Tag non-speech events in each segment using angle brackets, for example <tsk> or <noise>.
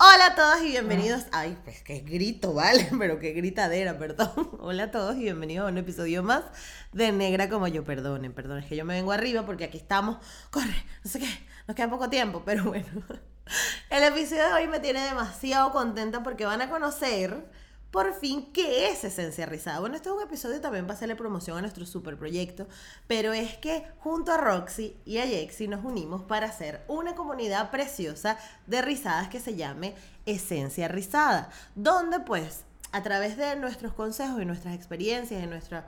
Hola a todos y bienvenidos. Ay, pues qué grito, ¿vale? <laughs> Pero qué gritadera, perdón. <laughs> Hola a todos y bienvenidos a un episodio más de Negra como yo. Perdonen, perdón, es que yo me vengo arriba porque aquí estamos. Corre, no sé qué, nos queda poco tiempo, pero <laughs> bueno. El episodio de hoy me tiene demasiado contenta porque van a conocer por fin, ¿qué es Esencia Rizada? Bueno, este es un episodio también para hacerle promoción a nuestro super proyecto, pero es que junto a Roxy y a Jexy nos unimos para hacer una comunidad preciosa de rizadas que se llame Esencia Rizada, donde pues a través de nuestros consejos y nuestras experiencias y nuestra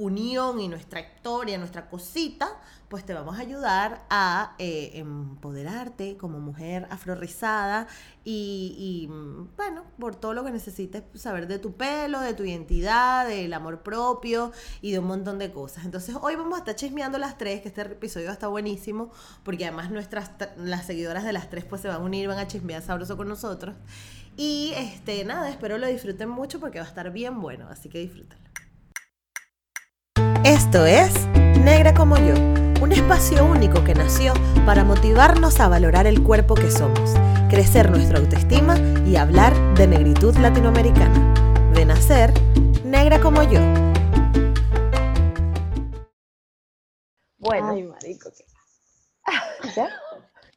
unión y nuestra historia, nuestra cosita, pues te vamos a ayudar a eh, empoderarte como mujer afrorizada y, bueno, por todo lo que necesites saber de tu pelo, de tu identidad, del amor propio y de un montón de cosas. Entonces hoy vamos a estar chismeando las tres, que este episodio está buenísimo, porque además nuestras, las seguidoras de las tres pues se van a unir, van a chismear sabroso con nosotros. Y este, nada, espero lo disfruten mucho porque va a estar bien bueno, así que disfrútenlo. Esto es Negra como yo, un espacio único que nació para motivarnos a valorar el cuerpo que somos, crecer nuestra autoestima y hablar de negritud latinoamericana. De nacer, negra como yo. Bueno. Ay, marico, ¿qué?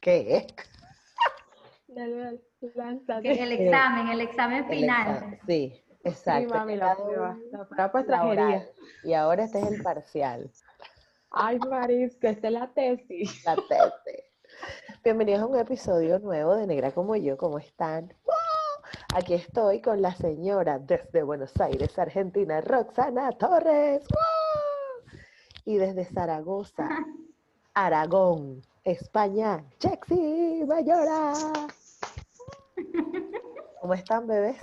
¿Qué es? Dale, dale, lánzate. Que el examen, el examen final. Sí, exacto. Mami, la prueba. La prueba pues. Y ahora este es el parcial. Ay, Maris, que esta es la tesis. La tete. Bienvenidos a un episodio nuevo de Negra como yo, ¿cómo están? ¡Wow! Aquí estoy con la señora desde Buenos Aires, Argentina, Roxana Torres. ¡Wow! Y desde Zaragoza, <laughs> Aragón, España, Jexy Mayora. <laughs> ¿Cómo están, bebés?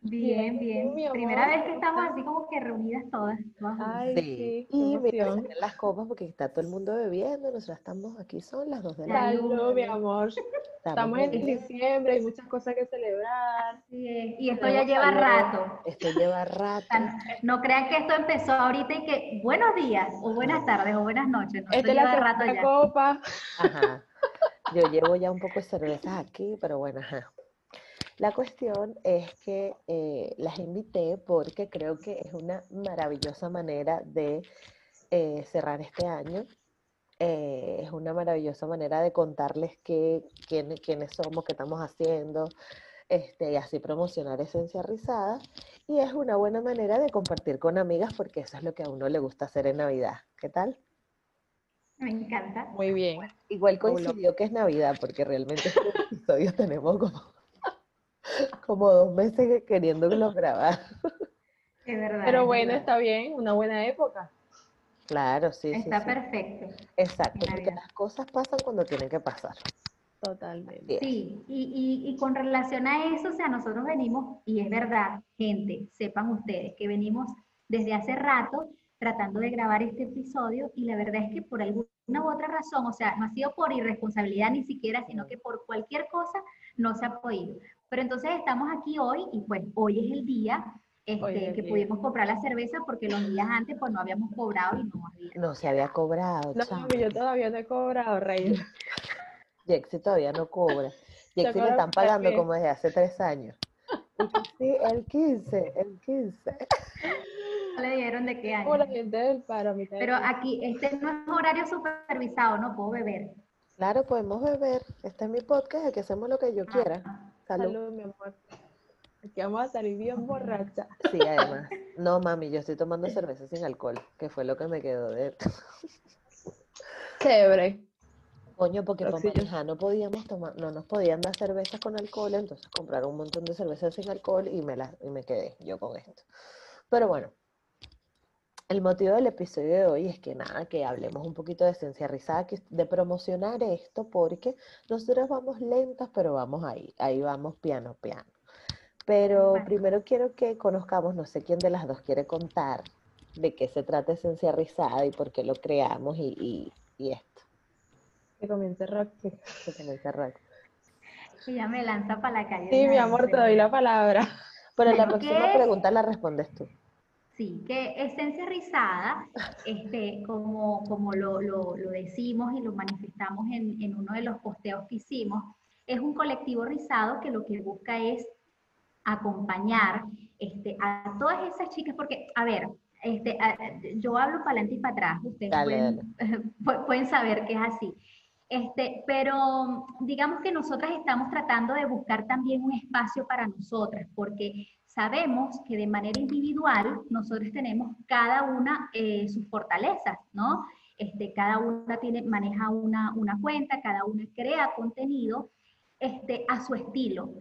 Bien, Bien, Primera vez que ¿cómo estamos así como que reunidas todas. Ay, sí, qué Y miren, las copas porque está todo el mundo bebiendo. Nosotros estamos aquí, son las dos de la Salud. Salud, mi amor. Estamos en diciembre, hay muchas cosas que celebrar. Es. Y esto ya lleva rato. Esto lleva rato. no crean que esto empezó ahorita y que buenos días, o buenas tardes, o buenas noches. No, esto Esta es la lleva rato ya. copa. Ajá. Yo llevo ya un poco de cervezas aquí, pero bueno, ajá. La cuestión es que eh, las invité porque creo que es una maravillosa manera de eh, cerrar este año. Eh, es una maravillosa manera de contarles qué, quién- quiénes somos, qué estamos haciendo, este, y así promocionar Esencia Rizada. Y es una buena manera de compartir con amigas porque eso es lo que a uno le gusta hacer en Navidad. ¿Qué tal? Me encanta. Muy bien. Igual Hola. coincidió que es Navidad, porque realmente este episodio tenemos como, <laughs> como dos meses queriéndolos grabar. Es verdad. Pero es bueno, verdad. está bien, una buena época. Claro, sí, sí, Está sí. perfecto. Exacto, en porque las cosas pasan cuando tienen que pasar. Totalmente. Sí, y, y, y con relación a eso, o sea, nosotros venimos, y es verdad, gente, sepan ustedes que venimos desde hace rato tratando de grabar este episodio y la verdad es que por alguna u otra razón, o sea, no ha sido por irresponsabilidad ni siquiera, sino que por cualquier cosa no se ha podido. Pero entonces estamos aquí hoy y pues hoy es el día este, es que pudimos comprar la cerveza porque los días antes pues no habíamos cobrado y no había. No se había cobrado, No, yo todavía no he cobrado, Reina. Jexy todavía no cobra. Jexy le están pagando como desde hace tres años. <laughs> Sí, el 15, el 15. No le dieron de qué año. Del paro, Pero aquí, este no es horario supervisado, no puedo beber. Claro, podemos beber. Este es mi podcast, aquí hacemos lo que yo quiera. Salud. Salud, mi amor. Aquí vamos a salir bien borracha. Sí, además. No, mami, yo estoy tomando cerveza sin alcohol, que fue lo que me quedó de... Chévere. Coño, porque para Oxígeno. manejar no podíamos tomar, no nos podían dar cervezas con alcohol, entonces compraron un montón de cervezas sin alcohol y me, la, y me quedé yo con esto. Pero bueno, el motivo del episodio de hoy es que nada, que hablemos un poquito de esencia rizada, que- de promocionar esto, porque nosotros vamos lentas, pero vamos ahí, ahí vamos piano, piano. Pero Bueno. primero quiero que conozcamos, no sé quién de las dos quiere contar de qué se trata esencia rizada y por qué lo creamos y, y, y esto. Que comience Roxy. Que comience Rox. Y ya me lanza para la calle. Sí, mi amor, te doy la palabra. Pero la <laughs> próxima ¿qué? pregunta la respondes tú. Sí, que esencia rizada, este, como, como lo, lo- lo decimos y lo manifestamos en, en uno de los posteos que hicimos, es un colectivo rizado que lo que busca es acompañar este, a todas esas chicas, porque, a ver, este, yo hablo para adelante y para atrás, ustedes <laughs> pueden, saber que es así. Este, pero digamos que nosotras estamos tratando de buscar también un espacio para nosotras, porque sabemos que de manera individual nosotros tenemos cada una eh, sus fortalezas, ¿no? Este, cada una tiene, maneja una, una cuenta, cada una crea contenido este, a su estilo.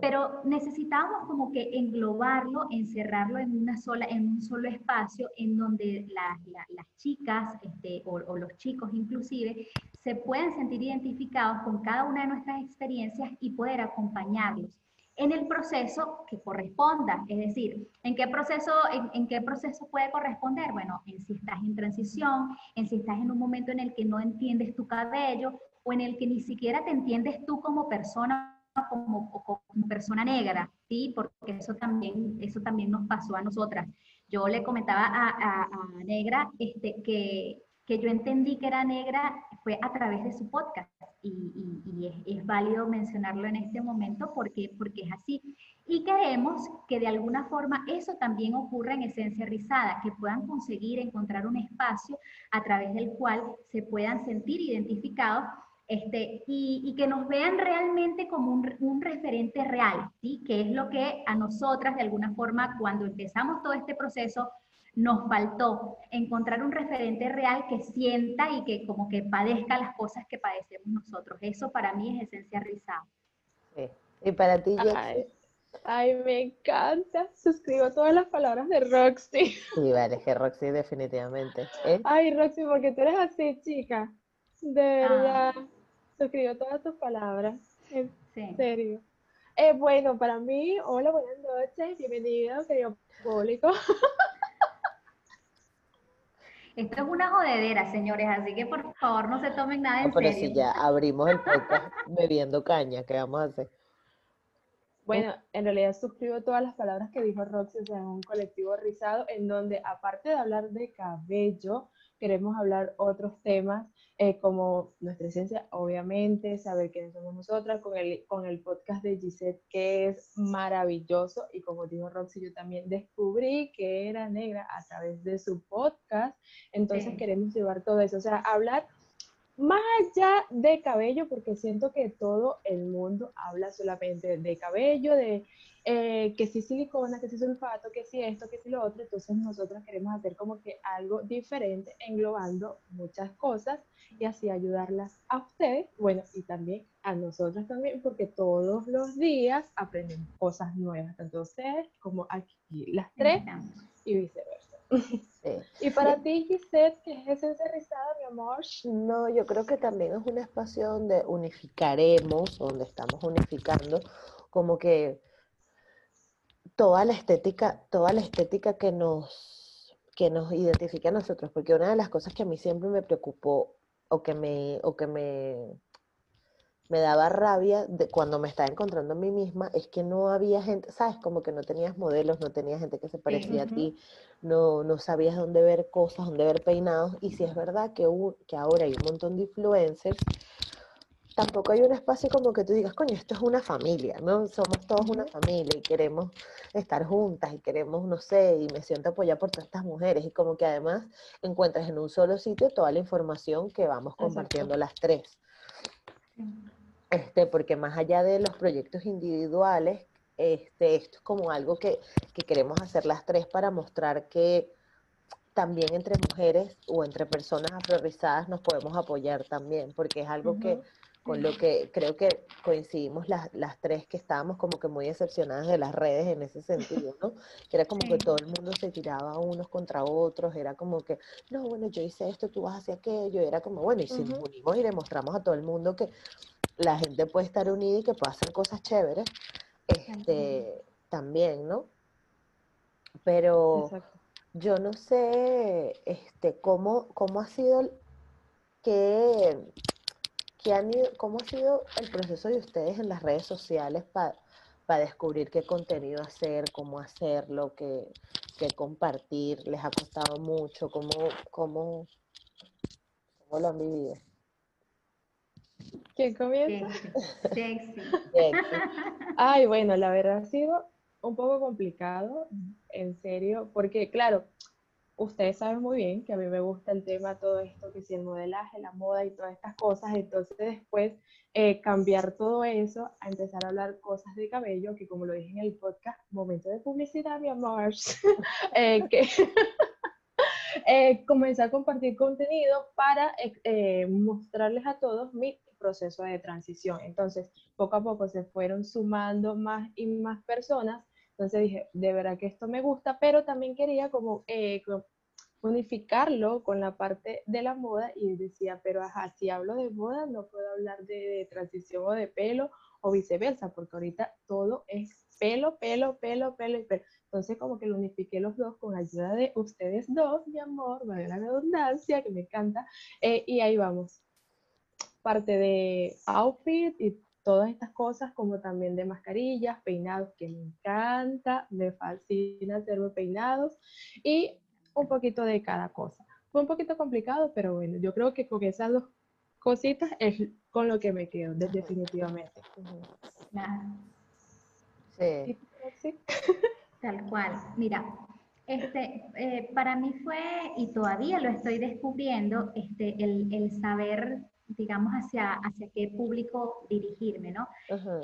Pero necesitamos como que englobarlo, encerrarlo en una sola, en un solo espacio en donde las chicas este, o, o, los chicos inclusive se pueden sentir identificados con cada una de nuestras experiencias y poder acompañarlos en el proceso que corresponda. Es decir, ¿en qué proceso, en, qué proceso puede corresponder? Bueno, en si estás en transición, en si estás en un momento en el que no entiendes tu cabello o en el que ni siquiera te entiendes tú como persona como, persona negra, ¿sí? Porque eso también, eso también nos pasó a nosotras. Yo le comentaba a, a, Negra este, que, que yo entendí que era negra fue a través de su podcast y, es, válido mencionarlo en este momento porque, porque es así. Y queremos que de alguna forma eso también ocurra en Esencia Rizada, que puedan conseguir encontrar un espacio a través del cual se puedan sentir identificados este, y, que nos vean realmente como un, un, referente real, ¿sí? que es lo que a nosotras de alguna forma cuando empezamos todo este proceso nos faltó encontrar un referente real que sienta y que como que padezca las cosas que padecemos nosotros. Eso para mí es esencia rizada. Sí. Y para ti, Ay, ay, me encanta. Suscribo todas las palabras de Roxy. Sí, vale, es que Roxy definitivamente. ¿eh? Ay, Roxy, porque tú eres así, chica. De ah. verdad. Suscribo todas tus palabras. En serio. Eh, bueno, para mí, hola, buenas noches, bienvenido, querido público. <laughs> Esto es una jodedera, señores, así que por favor no se tomen nada en no, pero serio. si ya abrimos el podcast <laughs> bebiendo caña, ¿qué vamos a hacer? Bueno, en realidad suscribo todas las palabras que dijo Roxy, o sea, en un colectivo rizado, en donde aparte de hablar de cabello, queremos hablar otros temas eh, como nuestra esencia, obviamente, saber quiénes somos nosotras, con el, con el podcast de Gisette, que es maravilloso, y como dijo Roxy, yo también descubrí que era negra a través de su podcast, entonces queremos llevar todo eso, o sea, hablar más allá de cabello, porque siento que todo el mundo habla solamente de cabello, de eh, que si silicona, que si sulfato, que si esto, que si lo otro, entonces nosotros queremos hacer como que algo diferente, englobando muchas cosas y así ayudarlas a ustedes, bueno, y también a nosotros también, porque todos los días aprenden cosas nuevas, tanto ustedes como aquí las tres y viceversa. <laughs> Y para ti, Gisette, ¿qué es esencia rizada, mi amor? No, yo creo que también es un espacio donde unificaremos, donde estamos unificando, como que toda la estética, toda la estética que nos, que nos identifica a nosotros, porque una de las cosas que a mí siempre me preocupó o que me, o que me me daba rabia de cuando me estaba encontrando a mí misma es que no había gente, ¿sabes? Como que no tenías modelos, no tenías gente que se parecía a ti, no, no sabías dónde ver cosas, dónde ver peinados. Y si es verdad que, que ahora hay un montón de influencers, tampoco hay un espacio como que tú digas, coño, esto es una familia, ¿no? Somos todos una familia y queremos estar juntas y queremos, no sé, y me siento apoyada por todas estas mujeres. Y como que además encuentras en un solo sitio toda la información que vamos compartiendo las tres. Este, porque más allá de los proyectos individuales, este, esto es como algo que, queremos hacer las tres para mostrar que también entre mujeres o entre personas afrorizadas nos podemos apoyar también, porque es algo que con lo que creo que coincidimos las, las, tres que estábamos como que muy decepcionadas de las redes en ese sentido, ¿no? Que era como que todo el mundo se tiraba unos contra otros, era como que, no, bueno, yo hice esto, tú vas hacia aquello, era como, bueno, y si nos unimos y demostramos a todo el mundo que la gente puede estar unida y que puede hacer cosas chéveres, este, también, ¿no? Pero yo no sé este, cómo, cómo ha sido que, han cómo ha sido el proceso de ustedes en las redes sociales para descubrir qué contenido hacer, cómo hacerlo, qué, qué compartir, les ha costado mucho, cómo, cómo, cómo lo han vivido. ¿Quién comienza? Sexy. Ay, bueno, la verdad ha sido un poco complicado, en serio, porque claro, ustedes saben muy bien que a mí me gusta el tema, todo esto, que si el modelaje, la moda y todas estas cosas, entonces después eh, cambiar todo eso a empezar a hablar cosas de cabello, que como lo dije en el podcast, momento de publicidad, mi amor, <laughs> eh, que <laughs> eh, comencé a compartir contenido para mostrarles a todos mi proceso de transición. Entonces, poco a poco se fueron sumando más y más personas entonces dije, de verdad que esto me gusta, pero también quería como eh, unificarlo con la parte de la moda y decía, pero ajá, si hablo de moda no puedo hablar de, transición o de pelo o viceversa, porque ahorita todo es pelo, pelo, pelo, pelo y pelo. Entonces como que lo unifiqué los dos con ayuda de ustedes dos, mi amor, vale la redundancia, que me encanta, eh, y ahí vamos. Parte de outfit y todas estas cosas, como también de mascarillas, peinados, que me encanta, me fascina hacerme peinados y un poquito de cada cosa. Fue un poquito complicado, pero bueno, yo creo que con esas dos cositas es con lo que me quedo, definitivamente. Sí. <laughs> Tal cual. Mira, este, eh, para mí fue, y todavía lo estoy descubriendo, este, el, el saber digamos, hacia, hacia qué público dirigirme, ¿no?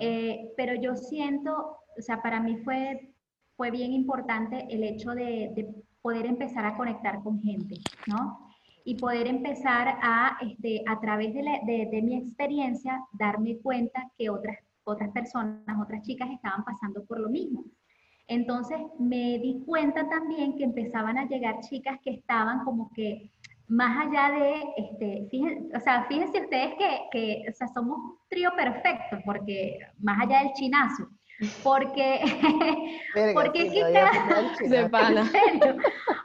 Eh, pero yo siento, o sea, para mí fue, fue bien importante el hecho de, de poder empezar a conectar con gente, ¿no? Y poder empezar a, este, a través de, de, de mi experiencia, darme cuenta que otras, otras personas, otras chicas estaban pasando por lo mismo. Entonces me di cuenta también que empezaban a llegar chicas que estaban como que más allá de, este, fíjense, o sea, fíjense ustedes que, que o sea, somos un trío perfecto, porque más allá del chinazo, porque, <laughs> porque es que cada, <laughs>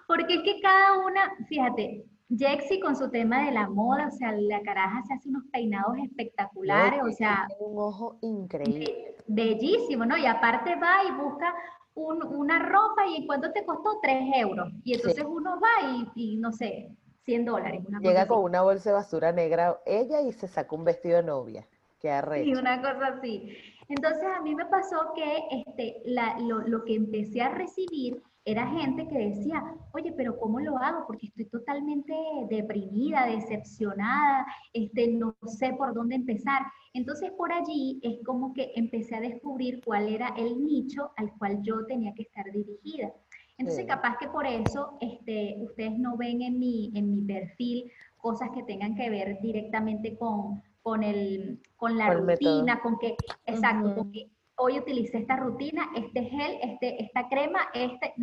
porque es que cada una, fíjate, Jexy con su tema de la moda, o sea, la caraja se hace unos peinados espectaculares, o sea, tiene un ojo increíble. Bellísimo, ¿no? Y aparte va y busca un, una ropa y en cuánto te costó 3 euros. Y entonces uno va y, y, no sé, 100 dólares. Llega con una bolsa de basura negra ella y se saca un vestido de novia. Qué arrecho. Y una cosa así. Entonces a mí me pasó que este, lo, lo, que empecé a recibir era gente que decía, oye, pero ¿cómo lo hago? Porque estoy totalmente deprimida, decepcionada, este, no sé por dónde empezar. Entonces por allí es como que empecé a descubrir cuál era el nicho al cual yo tenía que estar dirigida. Entonces, capaz que por eso este, ustedes no ven en mi, en mi perfil cosas que tengan que ver directamente con, con, el, con la rutina, con que, exacto, con que hoy utilicé esta rutina, este gel, este, esta crema, este,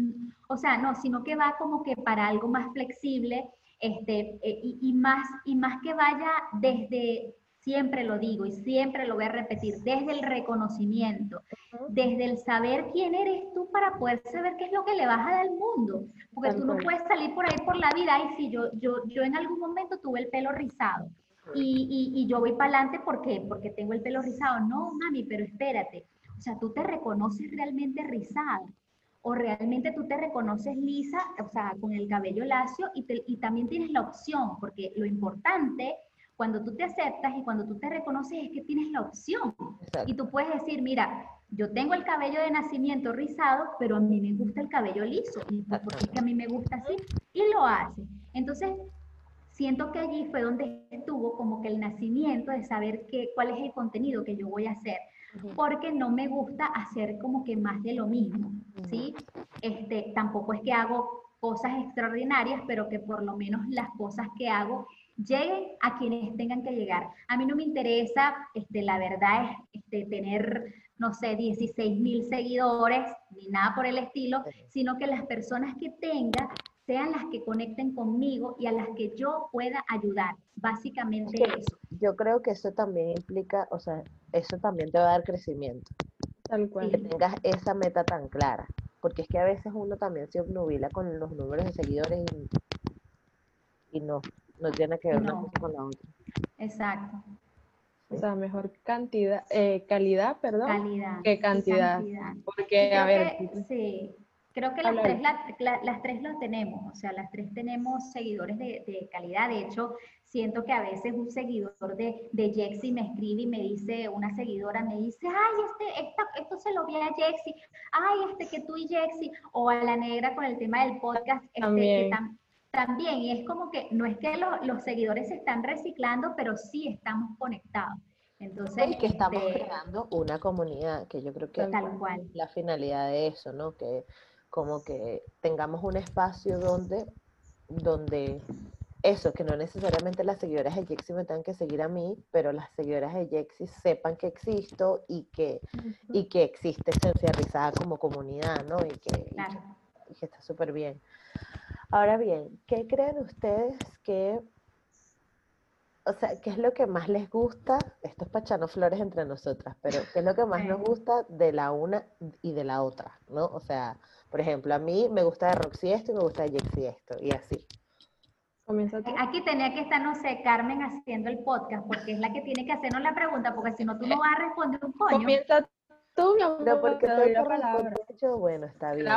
o sea, no, sino que va como que para algo más flexible, este, eh, y, y, más, y más que vaya desde, siempre lo digo y siempre lo voy a repetir, desde el reconocimiento, desde el saber quién eres tú para poder saber qué es lo que le vas a dar al mundo. Porque tú no puedes salir por ahí por la vida y si yo, yo, yo en algún momento tuve el pelo rizado y, y, y yo voy para adelante ¿por qué? porque tengo el pelo rizado. No, mami, pero espérate. O sea, tú te reconoces realmente rizada o realmente tú te reconoces lisa, o sea, con el cabello lacio y, y también tienes la opción, porque lo importante cuando tú te aceptas y cuando tú te reconoces es que tienes la opción. Y tú puedes decir, mira, yo tengo el cabello de nacimiento rizado, pero a mí me gusta el cabello liso, porque es que a mí me gusta así, y lo hace. Entonces, siento que allí fue donde estuvo como que el nacimiento de saber qué, cuál es el contenido que yo voy a hacer, porque no me gusta hacer como que más de lo mismo, ¿sí? Este, tampoco es que hago cosas extraordinarias, pero que por lo menos las cosas que hago lleguen a quienes tengan que llegar. A mí no me interesa, este, la verdad es este, tener, no sé, 16 mil seguidores, ni nada por el estilo, sino que las personas que tenga sean las que conecten conmigo y a las que yo pueda ayudar. Básicamente eso. Yo creo que eso también implica, o sea, eso también te va a dar crecimiento. Tal cual. Que tengas esa meta tan clara. Porque es que a veces uno también se obnubila con los números de seguidores y, y no, no tiene que ver una cosa con la otra. Exacto. O sea, mejor cantidad, eh, calidad, perdón, calidad, que cantidad. Porque, a ver. sí, Creo que las tres, las tres lo tenemos, o sea, las tres tenemos seguidores de, de, calidad. De hecho, siento que a veces un seguidor de, de Jexy me escribe y me dice, una seguidora me dice, ay, este, esto se lo vi a Jexy, ay, este que tú y Jexy, o a la negra con el tema del podcast, este, también. También, y es como que no es que los seguidores se están reciclando, pero sí estamos conectados. Entonces, y que estamos este creando una comunidad, que yo creo que cual. la finalidad de eso, ¿no? Que como que tengamos un espacio donde, donde eso, que no necesariamente las seguidoras de Jexi me tengan que seguir a mí, pero las seguidoras de Jexi sepan que existo y que, y que existe Esencia Rizada como comunidad, ¿no? Y que, y que está súper bien. Ahora bien, ¿qué creen ustedes que o sea, ¿qué es lo que más les gusta? Esto es pachano flores entre nosotras, pero ¿qué es lo que más nos gusta de la una y de la otra? ¿No? O sea, por ejemplo, a mí me gusta de Roxy esto y me gusta de Jexy esto, y así. Aquí tenía que estar, no sé, Carmen haciendo el podcast, porque es la que tiene que hacernos la pregunta, porque si no tú no vas a responder un coño. Comienza tú, mi amor. No, porque te la palabra. Yo, bueno, está bien.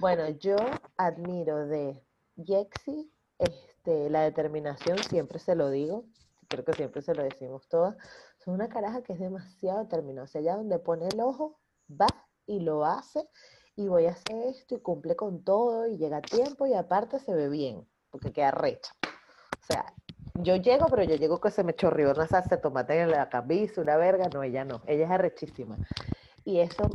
Bueno, yo admiro de Jexy este, la determinación, siempre se lo digo, creo que siempre se lo decimos todas, es una caraja que es demasiado determinada. O sea, allá donde pone el ojo, va y lo hace y voy a hacer esto y cumple con todo y llega a tiempo y aparte se ve bien, porque queda recha. O sea, yo llego, pero yo llego que se me chorrió una salsa de tomate en la cabeza, una verga, no, ella no, ella es arrechísima. Y eso,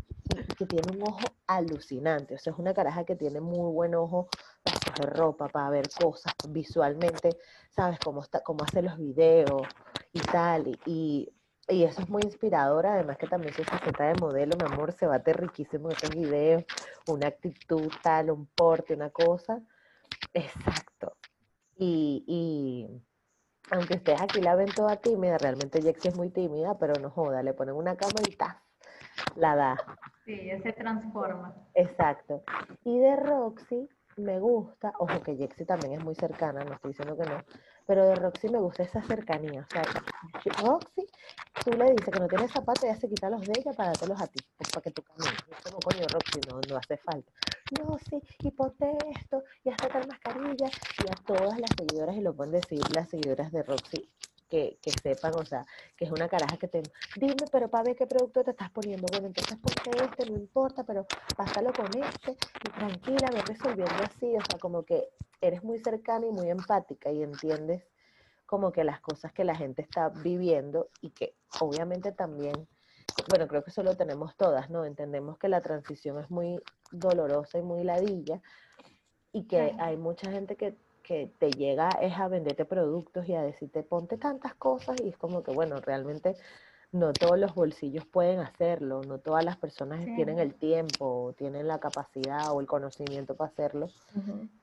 que tiene un ojo alucinante, o sea, es una caraja que tiene muy buen ojo para coger ropa, para ver cosas visualmente, sabes, cómo, está, cómo hace los videos y tal, y y eso es muy inspirador, además que también su faceta de modelo, mi amor, se bate riquísimo en esos videos, una actitud tal, un porte, una cosa. Exacto. Y, y aunque ustedes aquí la ven toda tímida, realmente Jexy es muy tímida, pero no joda, le ponen una cámara y la da. Sí, ella se transforma. Exacto. Y de Roxy me gusta, ojo que Jexy también es muy cercana, no estoy diciendo que no, pero de Roxy me gusta esa cercanía. O sea, Roxy, tú le dices que no tienes zapatos ya se quita los de ella para dártelos a ti, pues, para que tú camines. Y como, coño, Roxy, no, no hace falta. No, sí, y ponte esto, y hasta tal mascarilla. Y a todas las seguidoras, y lo pueden decir las seguidoras de Roxy, que, que, sepan, o sea, que es una caraja que te... Dime, pero para ver qué producto te estás poniendo. Bueno, entonces ponte este, no importa, pero pásalo con este y tranquila, ve resolviendo así, o sea, como que eres muy cercana y muy empática y entiendes como que las cosas que la gente está viviendo y que obviamente también, bueno, creo que eso lo tenemos todas, ¿no? Entendemos que la transición es muy dolorosa y muy ladilla y que hay mucha gente que, que te llega es a venderte productos y a decirte ponte tantas cosas y es como que, bueno, realmente no todos los bolsillos pueden hacerlo, no todas las personas tienen el tiempo, tienen la capacidad o el conocimiento para hacerlo.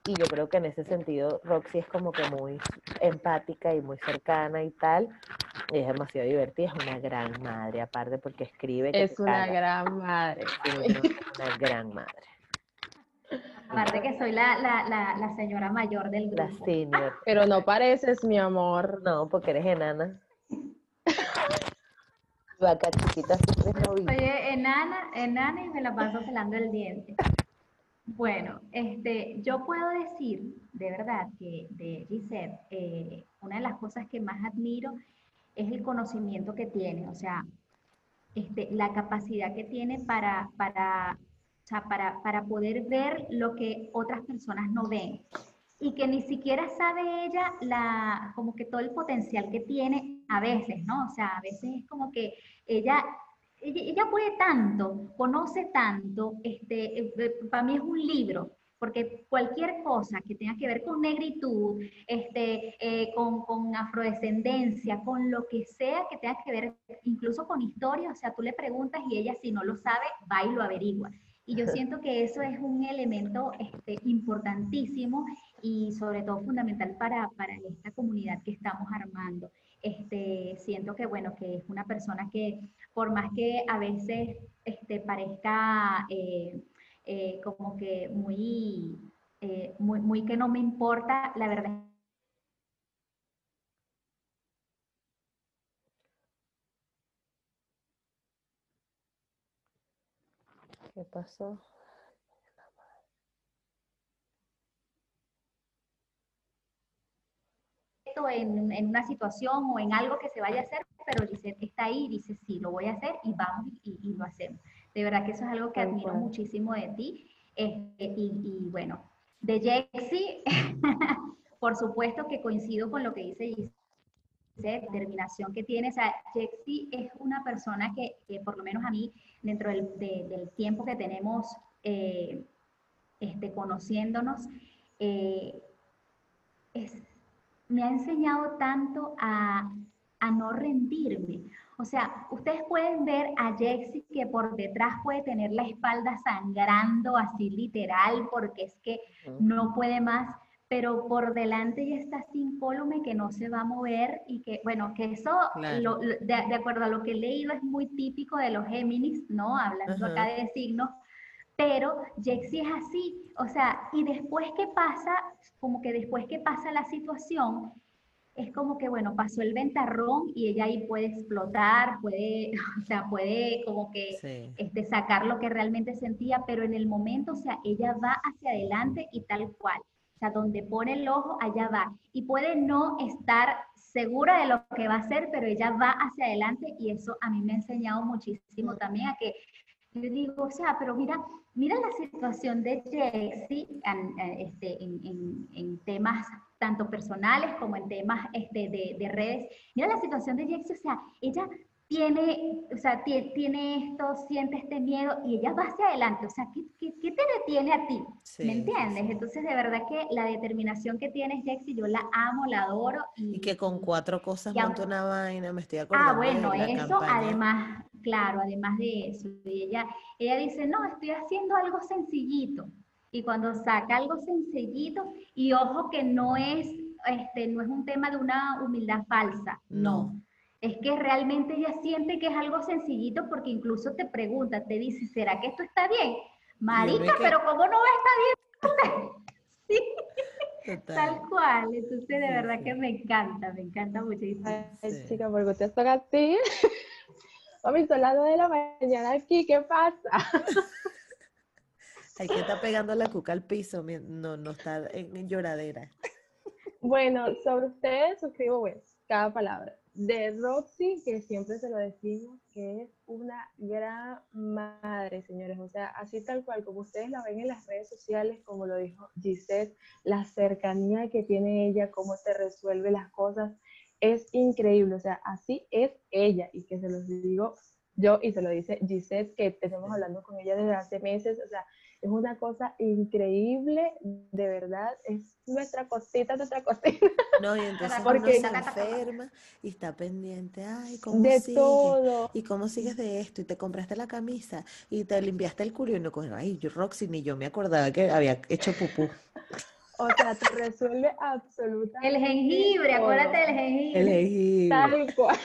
Y yo creo que en ese sentido Roxy es como que muy empática y muy cercana y tal. Y es demasiado divertida, es una gran madre, aparte porque escribe. es una gran madre. una gran madre. Aparte que soy la, la, la, la, señora mayor del grupo. La senior. <laughs> Pero no pareces, mi amor. No, porque eres enana. <laughs> Vaca chiquita siempre Oye, enana, enana y me la paso pelando el diente. Bueno, este, yo puedo decir de verdad que de Gisette, eh, una de las cosas que más admiro es el conocimiento que tiene, o sea, este, la capacidad que tiene para, para, para, para poder ver lo que otras personas no ven y que ni siquiera sabe ella la, como que todo el potencial que tiene a veces, ¿no? O sea, a veces es como que ella, ella, puede tanto, conoce tanto, este, eh, eh, para mí es un libro, porque cualquier cosa que tenga que ver con negritud, este, eh, con, con, afrodescendencia, con lo que sea que tenga que ver incluso con historia, o sea, tú le preguntas y ella si no lo sabe, va y lo averigua. Y yo siento que eso es un elemento este, importantísimo y sobre todo fundamental para, para esta comunidad que estamos armando. Este, siento que, bueno, que es una persona que, por más que a veces este, parezca eh, eh, como que muy, eh, muy, muy que no me importa, la verdad ¿Qué pasó? En, en, una situación o en algo que se vaya a hacer, pero Lisette está ahí dice, sí, lo voy a hacer y vamos y, lo hacemos. De verdad que eso es algo que admiro muchísimo de ti. Este, y, bueno, de Jexi, <laughs> por supuesto que coincido con lo que dice Giselle, determinación que tiene. O sea, Jexy es una persona que, que, por lo menos a mí, dentro del, de, del tiempo que tenemos eh, este, conociéndonos, eh, es, me ha enseñado tanto a, a, no rendirme. O sea, ustedes pueden ver a Jexy que por detrás puede tener la espalda sangrando así literal porque es que no puede más, pero por delante ya está sin incólume que no se va a mover y que, bueno, que eso, claro. lo, de, de, acuerdo a lo que he leído, es muy típico de los Géminis, ¿no? Hablando Ajá. acá de signos, pero Jexy es así, o sea, y después que pasa, como que después que pasa la situación, es como que, bueno, pasó el ventarrón y ella ahí puede explotar, puede, <laughs> o sea, puede como que sí. este, sacar lo que realmente sentía, pero en el momento, o sea, ella va hacia adelante y tal cual. Sea, donde pone el ojo, allá va. Y puede no estar segura de lo que va a hacer, pero ella va hacia adelante y eso a mí me ha enseñado muchísimo también a que yo digo, o sea, pero mira, mira la situación de Jexy en, este, en, en, en, temas tanto personales como en temas este, de, de, redes. Mira la situación de Jexy, o sea, ella tiene, o sea, tiene, esto, siente este miedo y ella va hacia adelante. O sea, ¿qué, qué, qué te detiene a ti? Sí, ¿Me entiendes? Sí. Entonces, de verdad que la determinación que tienes, Jexy, yo la amo, la adoro. Y, y que con cuatro cosas monta una vaina, me estoy acordando. Ah, bueno, eso campaña. además, claro, además de eso. Y ella, ella dice, no, estoy haciendo algo sencillito. Y cuando saca algo sencillito, y ojo que no es, este, no es un tema de una humildad falsa, no. no es que realmente ella siente que es algo sencillito porque incluso te pregunta, te dice, ¿será que esto está bien? Marica, que... pero ¿cómo no va a estar bien? <laughs> sí. Total. Tal cual, entonces de sí, verdad sí. que me encanta, me encanta muchísimo. Ay, sí. chica, porque ustedes son así. Mami, son las 2 de la mañana aquí, ¿qué pasa? Hay que estar pegando la cuca al piso, no, no está en, en lloradera. Bueno, sobre ustedes suscribo, bueno, cada palabra de Roxy, que siempre se lo decimos, que es una gran madre, señores. O sea, así tal cual, como ustedes la ven en las redes sociales, como lo dijo Gisette, la cercanía que tiene ella, cómo te resuelve las cosas, es increíble. O sea, así es ella. Y que se los digo yo y se lo dice Gisette, que tenemos hablando con ella desde hace meses. O sea, es una cosa increíble, de verdad, es nuestra cosita, nuestra cosita. No, y entonces <laughs> Porque uno se enferma y está pendiente, ay, ¿cómo de sigues? todo. ¿Y cómo sigues de esto? Y te compraste la camisa y te limpiaste el culo y no ay, yo Roxy, ni yo me acordaba que había hecho pupú. O sea, te resuelve absolutamente El jengibre, todo. acuérdate del jengibre. El jengibre. Tal cual.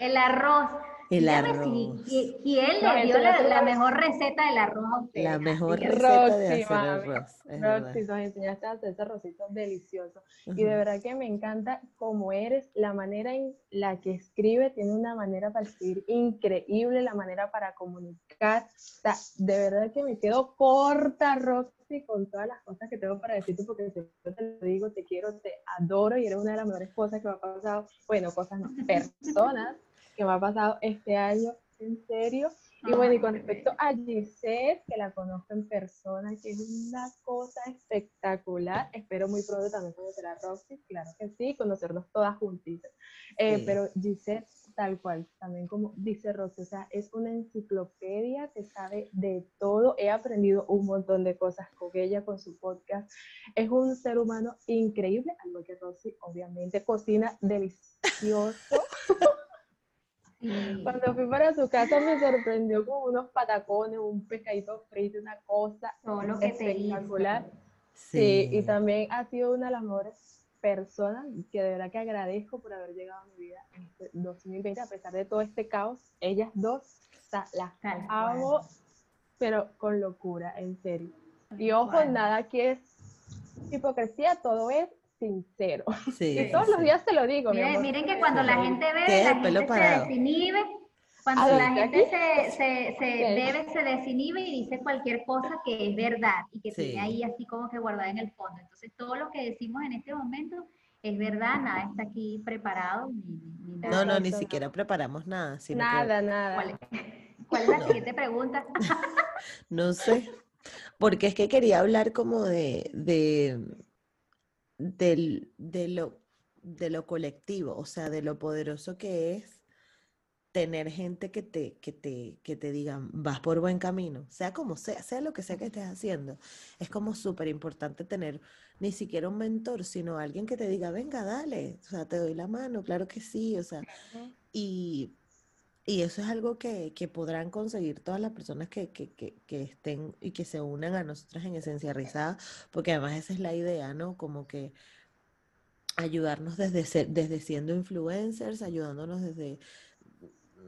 El arroz. El Dígame arroz. Si, ¿Quién le dio la, la, mejor receta del arroz a usted? La mejor receta Roxy, de hacer mami. arroz. Roxy, nos enseñaste a hacer ese arrocito delicioso. Uh -huh. Y de verdad que me encanta cómo eres, la manera en la que escribe, tiene una manera para escribir increíble, la manera para comunicar. O sea, de verdad que me quedo corta, Roxy, con todas las cosas que tengo para decirte, porque te lo digo, te quiero, te adoro y eres una de las mejores cosas que me ha pasado. Bueno, cosas no, personas que me ha pasado este año, en serio. Y bueno, y con respecto a Giselle, que la conozco en persona, que es una cosa espectacular, espero muy pronto también conocer a Roxy, claro que sí, conocernos todas juntitas. Eh, sí. Pero Giselle, tal cual, también como dice Roxy, o sea, es una enciclopedia, te sabe de todo, he aprendido un montón de cosas con ella, con su podcast, es un ser humano increíble, algo que Roxy obviamente cocina delicioso. <laughs> Cuando fui para su casa me sorprendió con unos patacones, un pescadito frito, una cosa Todo que espectacular. Sí. sí. y también ha sido una de las mejores personas que de verdad que agradezco por haber llegado a mi vida en este 2020, a pesar de todo este caos. Ellas dos, las amo, pero con locura, en serio. Y ojo, bueno. nada aquí es hipocresía, todo es sincero. Sí, y todos sí. los días te lo digo. Miren, miren que cuando la gente bebe, la gente se desinhibe. Cuando ver, la gente se, se, se bebe, se desinhibe y dice cualquier cosa que es verdad y que sí. tiene ahí así como que guardada en el fondo. Entonces, todo lo que decimos en este momento Es verdad, nada está aquí preparado ni, nada. No, no, ni siquiera preparamos nada. nada, nada. ¿Cuál es, <laughs> ¿Cuál es la siguiente pregunta? <laughs> no sé. Porque es que quería hablar como de, de, de, lo, de lo colectivo, o sea, de lo poderoso que es tener gente que te, que te, que te diga, vas por buen camino, sea como sea, sea lo que sea que estés haciendo. Es como súper importante tener ni siquiera un mentor, sino alguien que te diga, venga, dale, o sea, te doy la mano, claro que sí, o sea, y, y eso es algo que, que, podrán conseguir todas las personas que, que, que, estén y que se unan a nosotras en Esencia Rizada, porque además esa es la idea, ¿no? Como que ayudarnos desde, ser, desde siendo influencers, ayudándonos desde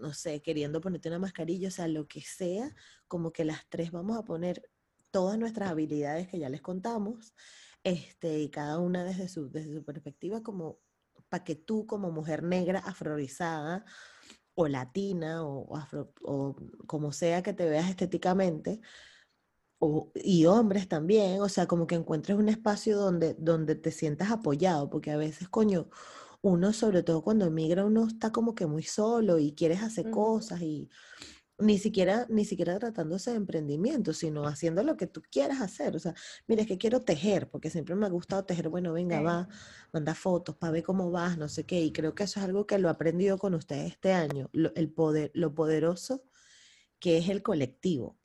no sé, queriendo ponerte una mascarilla, o sea, lo que sea, como que las tres vamos a poner todas nuestras habilidades que ya les contamos, este, y cada una desde su, desde su perspectiva, como para que tú como mujer negra afrorizada o latina o, afro, o como sea que te veas estéticamente, o, y hombres también, o sea, como que encuentres un espacio donde, donde te sientas apoyado, porque a veces, coño, uno, sobre todo cuando emigra, uno está como que muy solo y quieres hacer cosas y ni siquiera, ni siquiera tratándose de emprendimiento, sino haciendo lo que tú quieras hacer. O sea, mira, es que quiero tejer, porque siempre me ha gustado tejer. Bueno, venga, va, manda fotos para ver cómo vas, no sé qué. Y creo que eso es algo que lo he aprendido con ustedes este año, lo, el poder, lo poderoso que es el colectivo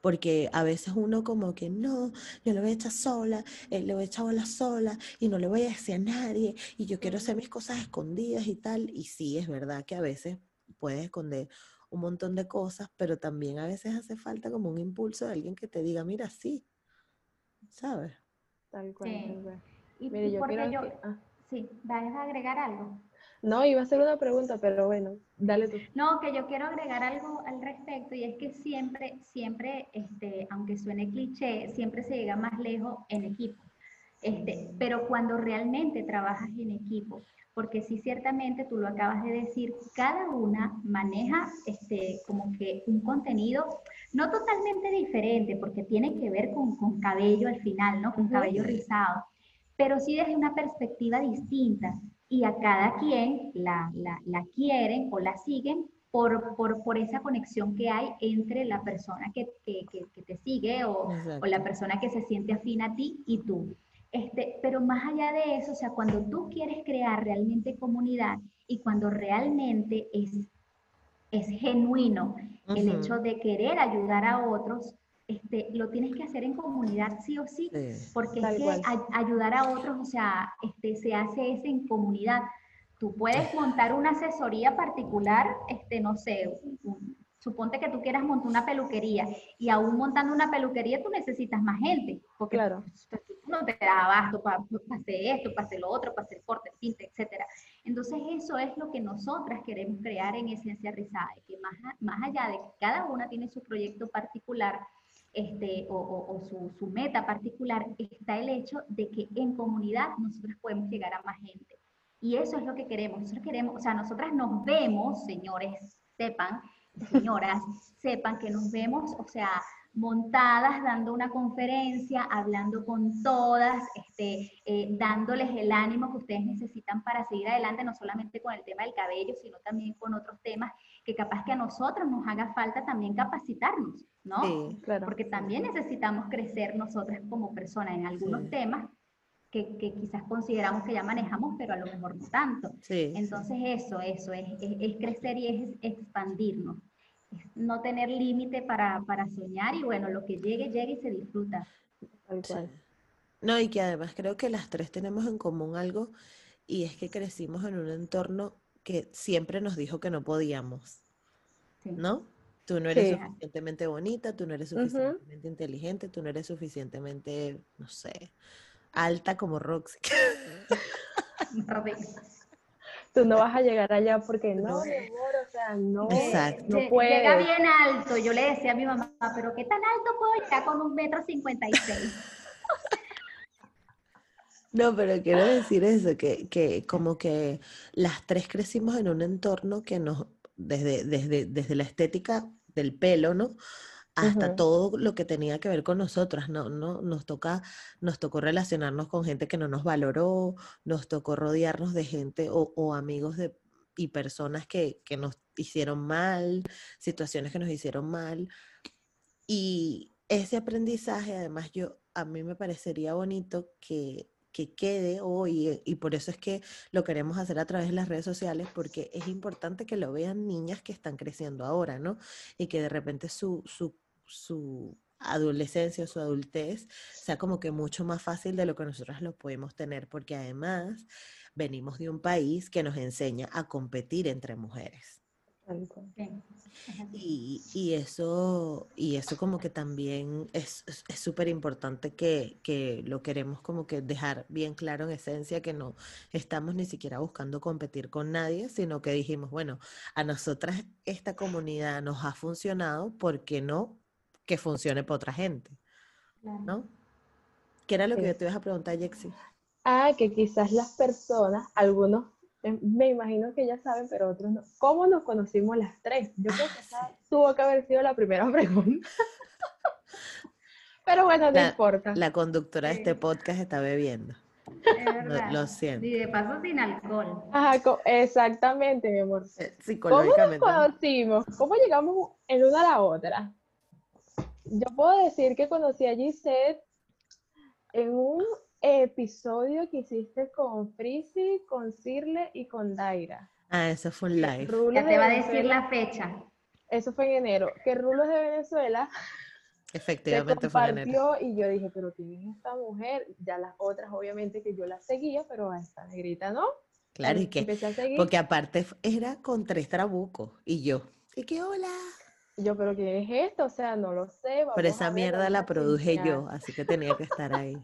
porque a veces uno como que no, yo lo voy a echar sola, eh, le voy a echar bola sola y no le voy a decir a nadie y yo quiero hacer mis cosas escondidas y tal. Y sí, es verdad que a veces puedes esconder un montón de cosas, pero también a veces hace falta como un impulso de alguien que te diga, mira, sí, ¿sabes? Tal cual. Sí. Y, yo quiero... Yo... Ah. Sí, ¿vas a agregar algo? No, iba a hacer una pregunta, pero bueno, dale tú. No, que yo quiero agregar algo al respecto y es que siempre, siempre, este, aunque suene cliché, siempre se llega más lejos en equipo. Este, pero cuando realmente trabajas en equipo, porque sí ciertamente tú lo acabas de decir, cada una maneja este, como que un contenido no totalmente diferente, porque tiene que ver con, con cabello al final, ¿no? Con cabello rizado, pero sí desde una perspectiva distinta y a cada quien la, la, la quieren o la siguen por, por, por, esa conexión que hay entre la persona que, que, que, te sigue o, o, la persona que se siente afín a ti y tú. Este, pero más allá de eso, o sea, cuando tú quieres crear realmente comunidad y cuando realmente es, es genuino el hecho de querer ayudar a otros, este, lo tienes que hacer en comunidad sí o sí, porque es que ayudar a otros, o sea, este, se hace eso en comunidad. Tú puedes montar una asesoría particular, este, no sé, suponte que tú quieras montar una peluquería y aún montando una peluquería tú necesitas más gente, porque claro. Pues, tú no te das abasto para, hacer esto, para hacer lo otro, para hacer corte, tinte, etc. Entonces eso es lo que nosotras queremos crear en Esencia Rizada, que más, más allá de que cada una tiene su proyecto particular, este, o, su, meta particular, está el hecho de que en comunidad nosotros podemos llegar a más gente. Y eso es lo que queremos. Nosotros queremos, o sea, nosotras nos vemos, señores, sepan, señoras, <laughs> sepan que nos vemos, o sea, montadas dando una conferencia, hablando con todas, este, eh, dándoles el ánimo que ustedes necesitan para seguir adelante, no solamente con el tema del cabello, sino también con otros temas que capaz que a nosotros nos haga falta también capacitarnos, ¿no? Sí, claro. Porque también necesitamos crecer nosotras como personas en algunos temas que, que, quizás consideramos que ya manejamos, pero a lo mejor no tanto. Sí, Entonces eso, eso, es, es, es crecer y es expandirnos no tener límite para, para, soñar y bueno, lo que llegue, llegue y se disfruta. No, y que además creo que las tres tenemos en común algo y es que crecimos en un entorno que siempre nos dijo que no podíamos, ¿no? Tú no eres suficientemente bonita, tú no eres suficientemente inteligente, tú no eres suficientemente, no sé, alta como Roxy. <laughs> tú no vas a llegar allá porque no, mi amor, o sea, no, Exacto. no puedes. Llega bien alto, yo le decía a mi mamá, pero ¿qué tan alto puedo llegar con un metro cincuenta y seis? No, pero quiero decir eso, que, que como que las tres crecimos en un entorno que nos, desde, desde, desde la estética del pelo, ¿no? Hasta todo lo que tenía que ver con nosotras, no, no, nos toca, nos tocó relacionarnos con gente que no nos valoró, nos tocó rodearnos de gente o, o amigos de, y personas que, que nos hicieron mal, situaciones que nos hicieron mal. Y ese aprendizaje, además, yo, a mí me parecería bonito que, que quede hoy, y por eso es que lo queremos hacer a través de las redes sociales, porque es importante que lo vean niñas que están creciendo ahora, ¿no? Y que de repente su, su, su adolescencia, su adultez, sea como que mucho más fácil de lo que nosotros lo podemos tener, porque además venimos de un país que nos enseña a competir entre mujeres. Es. Y, y eso, y eso como que también es es- es súper importante que, que lo queremos como que dejar bien claro en esencia, que no estamos ni siquiera buscando competir con nadie, sino que dijimos, bueno, a nosotras esta comunidad nos ha funcionado, ¿por qué no que funcione para otra gente? ¿No? ¿Qué era lo que Sí. yo te ibas a preguntar, Jexi? Ah, que quizás las personas, algunos, eh, me imagino que ya saben, pero otros no. ¿Cómo nos conocimos las tres? Yo creo que esa tuvo que haber sido la primera <laughs> pregunta. Pero bueno, no La- importa. La conductora de este podcast está bebiendo. Es Lo, verdad. lo siento. Y de paso sin alcohol. Ajá, exactamente, mi amor. Eh, ¿Cómo nos conocimos? ¿Cómo llegamos en una a la otra? Yo puedo decir que conocí a Gisette en un episodio que hiciste con Frisi, con Cirle y con Daira. Ah, eso fue un live. Rulos Ya te va a decir Venezuela, la fecha. Eso fue en enero. Que Rulos de Venezuela se Efectivamente fue en enero. y yo dije, pero ¿quién es esta mujer? Ya las otras, obviamente, que yo las seguía, pero a esta negrita no. Claro, y Em- que, Empecé a seguir. porque aparte era con tres trabucos y yo. Y que hola. Yo, pero ¿quién es esto? O sea, no lo sé. Pero vamos esa a ver, mierda la produje chismear. yo, así que tenía que estar ahí.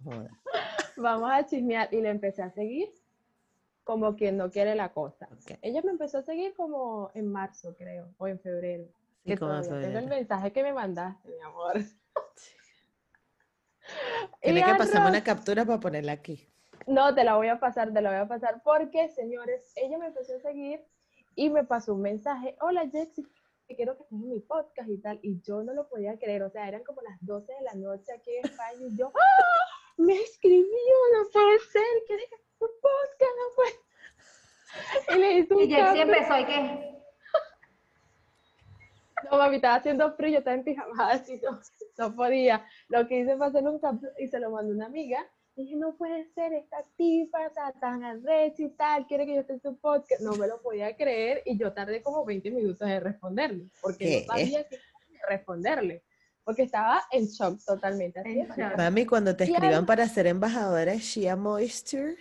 <laughs> Vamos a chismear. Y le empecé a seguir como quien no quiere la cosa. Ella me empezó a seguir como en marzo, creo, o en febrero. Sí, que todavía tengo el mensaje que me mandaste, mi amor. Tiene que pasarme una captura para ponerla aquí. No, te la voy a pasar, te la voy a pasar, porque, señores, ella me empezó a seguir y me pasó un mensaje, hola que quiero que estés en mi podcast y tal, y yo no lo podía creer, o sea, eran como las 12 de la noche aquí en España, y yo, ¡ah! Me escribió, no puede ser, ¿quieres que en tu podcast? No puede. Y le hice un Y cambio. empezó y que, No, mami, estaba haciendo frío, yo estaba en pijamada, así no, no podía. Lo que hice fue hacer un capture y se lo mandé a una amiga. Dije, no puede ser, esta tipa está tan arrecha y tal, quiere que yo esté en su podcast. No me lo podía creer y yo tardé como 20 minutos en responderle, porque ¿Qué? no sabía qué responderle, porque estaba en shock totalmente. Así. Mami, cuando te escriban para ser embajadora de Shea Moisture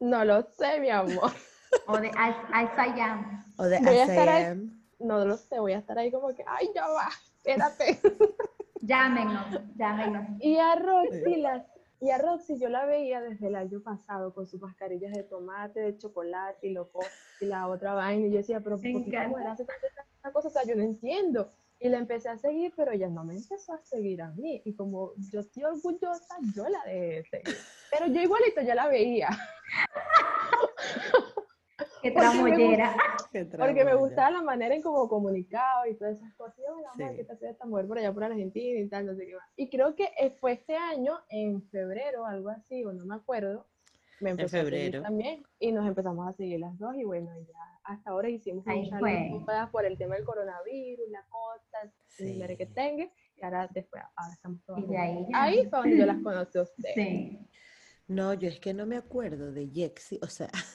No lo sé, mi amor. <laughs> o de As, As I Am. o de Voy a As I estar ahí. Am, No lo sé, voy a estar ahí como que, ay, ya va, espérate. <laughs> Llámenos, llámenos. Y a Roxy, las, y a Roxy yo la veía desde el año pasado con sus mascarillas de tomate, de chocolate y loco y la otra vaina. Y yo decía, pero ¿por qué hace tanta, tanta cosa? O sea, yo no entiendo. Y la empecé a seguir, pero ella no me empezó a seguir a mí. Y como yo estoy orgullosa, yo la dejé de seguir. Pero yo igualito ya la veía. <laughs> Qué Porque qué Porque me gustaba <laughs> la manera en cómo comunicaba y todas esas cosas. Y yo, Sí. ¿qué está haciendo esta mujer por allá por Argentina y tal? No sé qué más. Y creo que eh, fue este año, en febrero, algo así, o no me acuerdo. Me empezó a seguir febrero. también. Y nos empezamos a seguir las dos. Y bueno, ya hasta ahora hicimos muchas por el tema del coronavirus, la cosa, Sí. el que tenga. Y ahora después, ahora estamos todas Y ahí ya. Ahí fue donde yo las conocí a <laughs> ustedes. Sí. No, yo es que no me acuerdo de Jexy, o sea, <laughs>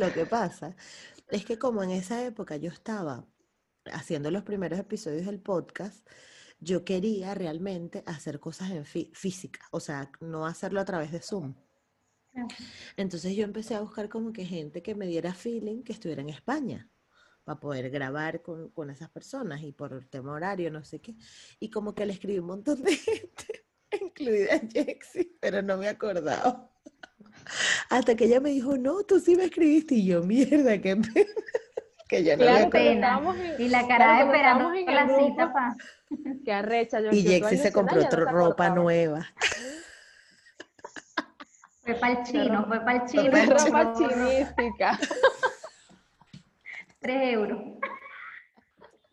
lo que pasa es que como en esa época yo estaba haciendo los primeros episodios del podcast, yo quería realmente hacer cosas en fí- física, o sea, no hacerlo a través de Zoom. Entonces yo empecé a buscar como que gente que me diera feeling que estuviera en España para poder grabar con, con esas personas y por tema horario, no sé qué. Y como que le escribí un montón de <laughs> gente, incluida Jexy, pero no me acordaba. Hasta que ella me dijo, no, tú sí me escribiste. Y yo, mierda, qué pena. <laughs> Que yo no Claro, pero pena. en, Y la Claro, cara como esperando en la grupo. cita pa. <laughs> qué arrecha. Yo, Y Jexy se compró ya no otra ropa nueva. Fue para el chino, fue para el chino. pa'l Ropa chinística. Tres euros.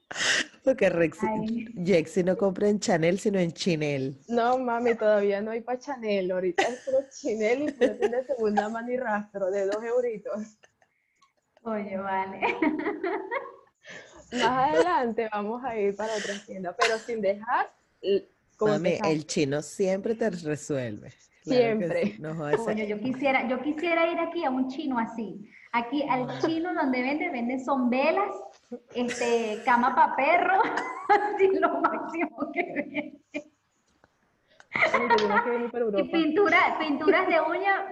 <laughs> Porque Rex. Jexy no compra en Chanel, sino en Chinel. No, mami, todavía no hay para Chanel. Ahorita es puro Chanel y puro tiene segunda mano y rastro de dos euritos. Oye, vale. Más adelante vamos a ir para otra tienda, pero sin dejar Mami, el chino siempre te resuelve. Claro Siempre. sí, no Coño, yo quisiera, yo quisiera ir aquí a un chino así. Aquí al chino donde vende, venden son velas, este, cama para perro, <laughs> así lo máximo que vende. Y pintura, pinturas de uña,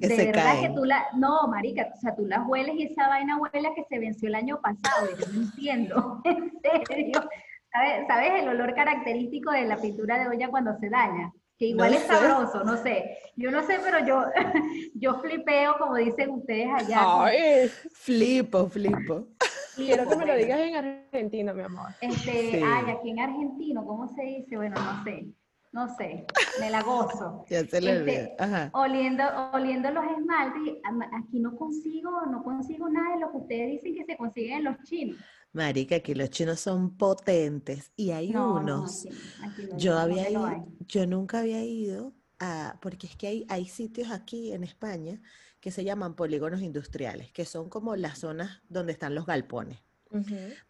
Que de se verdad caen. que tú la, no, marica, o sea, tú las hueles y esa vaina huele a que se venció el año pasado, yo no entiendo, <laughs> en serio. ¿Sabes, ¿Sabes el olor característico de la pintura de olla cuando se daña? Que igual No es sé. sabroso, no sé. Yo no sé, pero yo, <laughs> yo flipeo, como dicen ustedes allá. Ay, Flipo, flipo. <laughs> quiero que me lo digas en Argentina, mi amor. Este, Sí. ay, aquí en argentino, ¿cómo se dice? Bueno, no sé, no sé, me la gozo. <laughs> Ya se le Este. Ajá. Oliendo, oliendo los esmaltes, aquí no consigo, no consigo nada de lo que ustedes dicen que se consiguen en los chinos. Marica, aquí los chinos son potentes y hay No, no, unos. aquí, aquí no, Yo había ido, yo nunca había ido a, porque es que hay, hay sitios aquí en España que se llaman polígonos industriales, que son como las zonas donde están los galpones.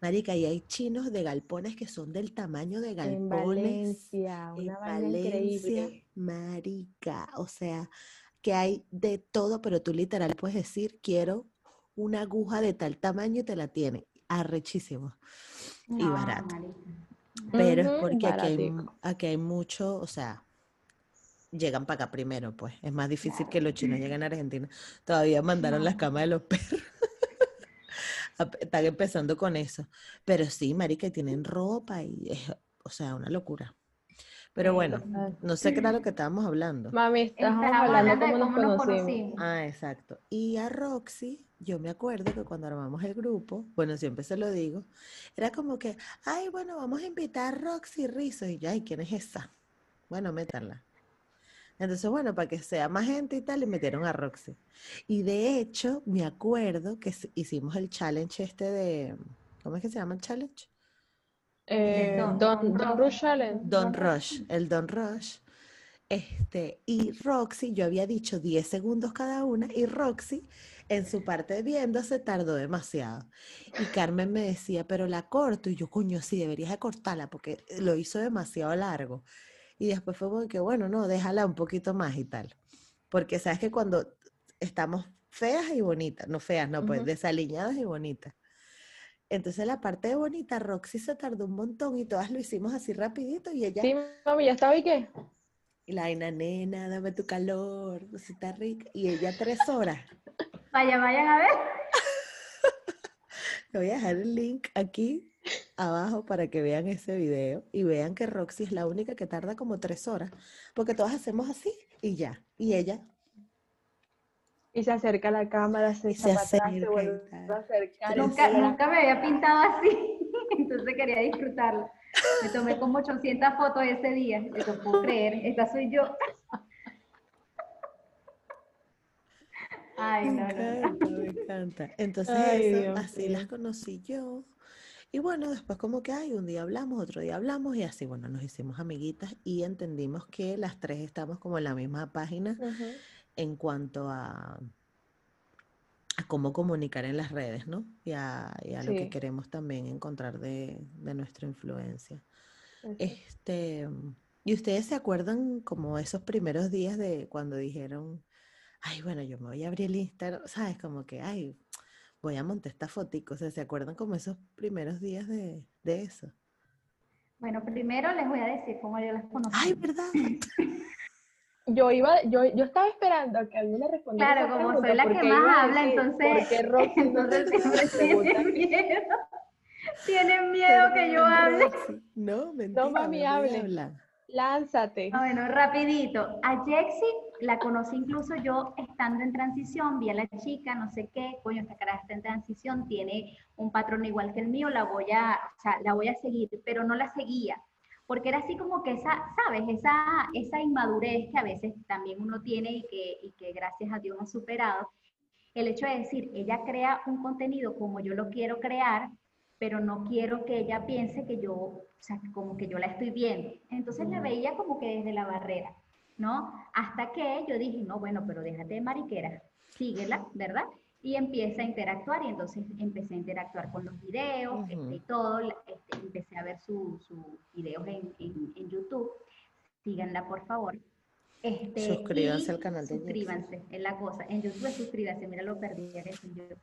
Marica, y hay chinos de galpones que son del tamaño de En galpones Valencia, en una vaina Valencia, increíble. marica, o sea, que hay de todo, pero tú literal puedes decir, quiero una aguja de tal tamaño y te la tiene, arrechísimo. y No, barato. Pero es porque aquí hay, aquí hay mucho, o sea, llegan para acá primero, pues. Es más difícil que los chinos lleguen a Argentina. Todavía mandaron las camas de los perros. <laughs> Están empezando con eso. Pero sí, marica, y tienen ropa y es, o sea, una locura. Pero bueno, no sé qué era lo que estábamos hablando. Mami, estábamos hablando hablando de cómo nos cómo nos conocimos. Ah, exacto. Y a Roxy, yo me acuerdo que cuando armamos el grupo, bueno, siempre se lo digo, era como que, ay, bueno, vamos a invitar a Roxy Rizzo. Y yo, ay, ¿quién es esa? Bueno, métanla. Entonces, bueno, para que sea más gente y tal, le metieron a Roxy. Y de hecho, me acuerdo que hicimos el challenge este de, ¿cómo es que se llama el challenge? Eh, Don- Don, Don Don Rush. Don el Don Rush. Este, y Roxy, yo había dicho 10 segundos cada una, y Roxy en su parte viendo se tardó demasiado. Y Carmen me decía, pero la corto, y yo, coño, sí, deberías de cortarla porque lo hizo demasiado largo. Y después fue como que, bueno, no, déjala un poquito más y tal. Porque sabes que cuando estamos feas y bonitas, no feas, no, pues desaliñadas y bonitas. Entonces la parte de bonita, Roxy se tardó un montón y todas lo hicimos así rapidito y ella, Sí, mami, ¿ya estaba y qué? y la vaina, nena, dame tu calor, cosita rica. Y ella tres horas. <laughs> Vaya, vayan a ver. <laughs> Le voy a dejar el link aquí abajo para que vean ese video y vean que Roxy es la única que tarda como tres horas, porque todas hacemos así y ya. Y ella, Y se acerca a la cámara, se se acerca se y vuelve tal. a acercar. y Nunca, nunca me había pintado así, <laughs> entonces quería disfrutarlo. Me tomé como 800 fotos ese día, te lo puedo creer, esta soy yo. Ay, me no, no, no. encanta, me encanta. Entonces Ay, eso, Dios así las conocí yo. Y bueno, después como que, ay, un día hablamos, otro día hablamos y así, bueno, nos hicimos amiguitas y entendimos que las tres estamos como en la misma página Ujú. En cuanto a, a cómo comunicar en las redes, ¿no? Y a, y a lo que queremos también encontrar de, de nuestra influencia. Este, ¿y ustedes se acuerdan como esos primeros días de cuando dijeron, ay, bueno, yo me voy a abrir el Instagram, ¿sabes? Como que, ay, voy a montar esta fotico, o sea, ¿se acuerdan como esos primeros días de, de eso? Bueno, primero les voy a decir cómo yo las conocí. Ay, ¿verdad? <laughs> Yo iba, yo, yo estaba esperando a que alguien me respondiera Claro, como pregunta, soy la que más habla, decir, entonces- ¿por qué Roxy no <laughs> Entonces siempre las tienen miedo. Tienen <laughs> miedo que yo hable. No, mentira, mami, volví a hable. hablar. Lánzate. Ah, Bueno, rapidito. A Jexy la conocí incluso yo estando en transición, vi a la chica, no sé qué, coño, esta cara está en transición, tiene un patrón igual que el mío, la voy a, o sea, la voy a seguir, pero no la seguía, porque era así como que esa, ¿sabes? Esa, esa inmadurez que a veces también uno tiene y que, y que gracias a Dios ha superado. El hecho de decir, ella crea un contenido como yo lo quiero crear, pero no quiero que ella piense que yo, o sea, como que yo la estoy viendo. Entonces la veía como que desde la barrera, ¿no? Hasta que yo dije, no, bueno, pero déjate de mariquera, síguela, ¿verdad? Y empieza a interactuar y entonces empecé a interactuar con los videos este, y todo, este, empecé a ver sus su videos en, en, YouTube. Síganla, por favor. Este, suscríbanse al canal de Suscríbanse, es la cosa. En YouTube suscríbanse, mira lo perdí en YouTube.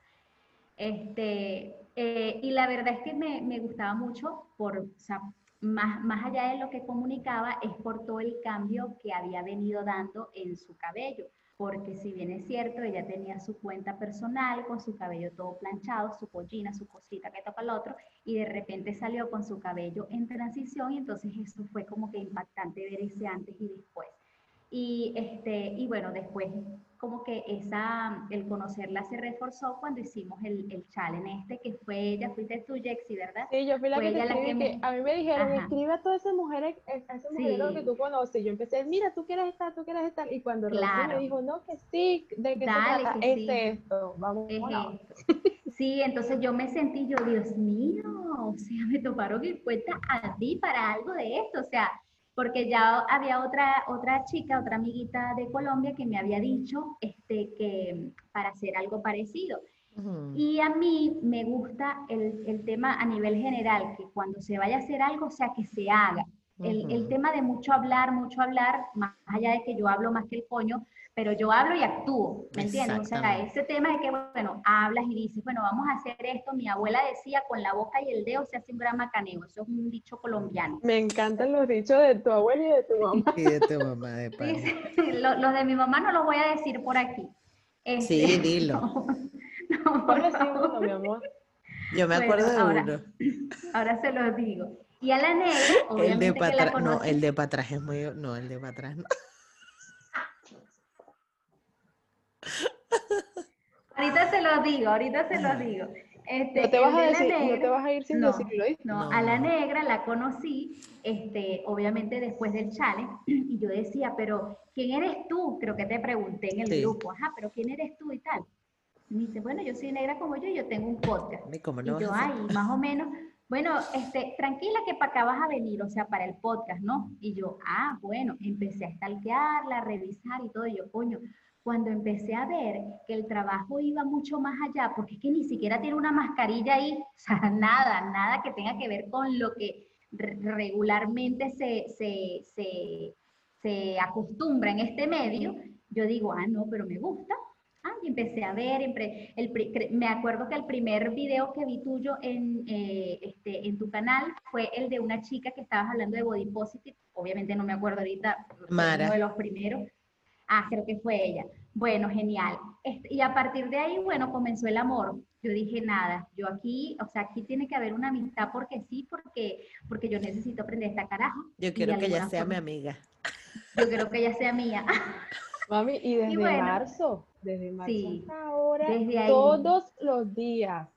Este, eh, y la verdad es que me, me gustaba mucho, por, o sea, más, más allá de lo que comunicaba, es por todo el cambio que había venido dando en su cabello. Porque si bien es cierto, ella tenía su cuenta personal con su cabello todo planchado, su pollina, su cosita que toca el otro, y de repente salió con su cabello en transición, y entonces eso fue como que impactante ver ese antes y después. Y, este, y bueno, después como que esa, el conocerla se reforzó cuando hicimos el, el challenge este, que fue ella, fuiste tú, Jexy, ¿verdad? Sí, yo fui la que, te que, a mí me dijeron, escribe a todas esas mujeres, a esas mujeres que tú conoces, yo empecé, mira, tú quieres estar, tú quieres estar, y cuando claro. me dijo, no, que sí, de que Dale, trata? es esto, vamos, es <laughs> Sí, entonces yo me sentí, yo, Dios mío, o sea, me toparon en cuenta a ti para algo de esto, o sea, porque ya había otra, otra chica, otra amiguita de Colombia que me había dicho este, que para hacer algo parecido. Y a mí me gusta el, el, tema a nivel general, que cuando se vaya a hacer algo, o sea, que se haga. el, el, tema de mucho hablar, mucho hablar, más allá de que yo hablo más que el coño, pero yo hablo y actúo, ¿me entiendes? O sea, ese tema de que, bueno, hablas y dices, bueno, vamos a hacer esto, mi abuela decía, con la boca y el dedo se hace un gran macaneo, eso es un dicho colombiano. Me encantan los dichos de tu abuela y de tu mamá. Y de tu mamá, de <laughs> <laughs> los, de mi mamá no los voy a decir por aquí. sí, este, <laughs> dilo. No, por uno, mi amor. Yo me acuerdo de ahora, uno. Ahora se los digo. Y a la negra, obviamente el de que la No, el de para atrás es muy... No, el de para atrás no. Ahorita se lo digo, ahorita se lo digo. Este, no, te vas a decir, no te vas a ir sin decirlo. No, a la negra la conocí, este, obviamente después del challenge, <clears throat> y yo decía, pero ¿quién eres tú? Creo que te pregunté en el grupo, ajá, pero ¿quién eres tú y tal? Y me dice, bueno, yo soy negra como yo, y yo tengo un podcast. ¿Y, cómo no y yo, ay, más o menos, bueno, este, tranquila que para acá vas a venir, o sea, para el podcast, ¿no? Y yo, ah, bueno, empecé a stalkearla, a revisar y todo, y yo, coño, cuando empecé a ver que el trabajo iba mucho más allá, porque es que ni siquiera tiene una mascarilla ahí, <laughs> o sea, nada, nada que tenga que ver con lo que regularmente se, se, se, se acostumbra en este medio, yo digo, ah, no, pero me gusta. Ah, y empecé a ver, el, me acuerdo que el primer video que vi tuyo en, eh, este, en tu canal fue el de una chica que estabas hablando de body positive, obviamente no me acuerdo ahorita, Mara. uno de los primeros, Ah, creo que fue ella. Bueno, genial. Este, y a partir de ahí, bueno, comenzó el amor. Yo dije, nada, yo aquí, o sea, aquí tiene que haber una amistad porque sí, porque, porque yo necesito aprender esta carajo. Yo quiero que ella sea mi amiga. Yo quiero que ella sea mía. <laughs> Mami, y desde marzo, desde marzo hasta ahora, todos los días.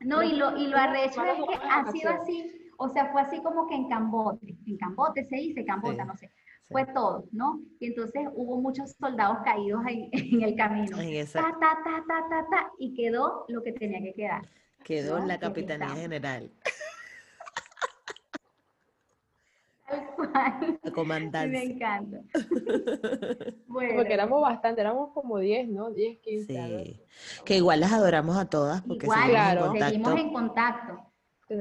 No, y lo, y lo arrecho es que ha sido así, o sea, fue así como que en Cambote, en Cambote se dice, Cambota, no sé fue todo, ¿no? Y entonces hubo muchos soldados caídos en, <laughs> en el camino. Ta, ta, ta, ta, ta, ta, y quedó lo que tenía que quedar. Quedó en la Capitanía General. <laughs> Tal cual. La <laughs> comandancia. me encanta. bueno. Porque éramos bastante, éramos como 10, ¿no? 10, 15. Sí. Que igual las adoramos a todas porque igual, claro. seguimos en contacto.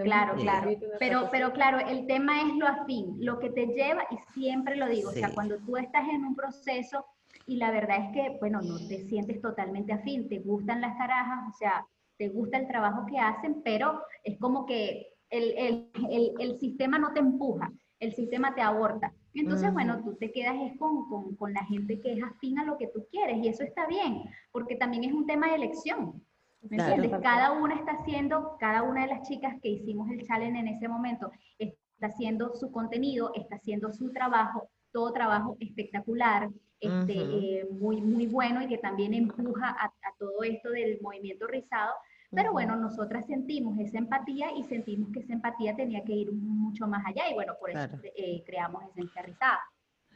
Claro, claro. Pero, pero claro, el tema es lo afín, lo que te lleva, y siempre lo digo, o sea, cuando tú estás en un proceso y la verdad es que, bueno, no te sientes totalmente afín, te gustan las carajas, o sea, te gusta el trabajo que hacen, pero es como que el, el, el, el sistema no te empuja, el sistema te aborta. Entonces, bueno, tú te quedas es con, con, con la gente que es afín a lo que tú quieres y eso está bien, porque también es un tema de elección. ¿Me entiendes? Cada una está haciendo, cada una de las chicas que hicimos el challenge en ese momento, está haciendo su contenido, está haciendo su trabajo, todo trabajo espectacular, este, eh, muy, muy bueno y que también empuja a, todo esto del movimiento rizado. Pero bueno, nosotras sentimos esa empatía y sentimos que esa empatía tenía que ir mucho más allá y bueno, por eso eh, creamos Esencia Rizada.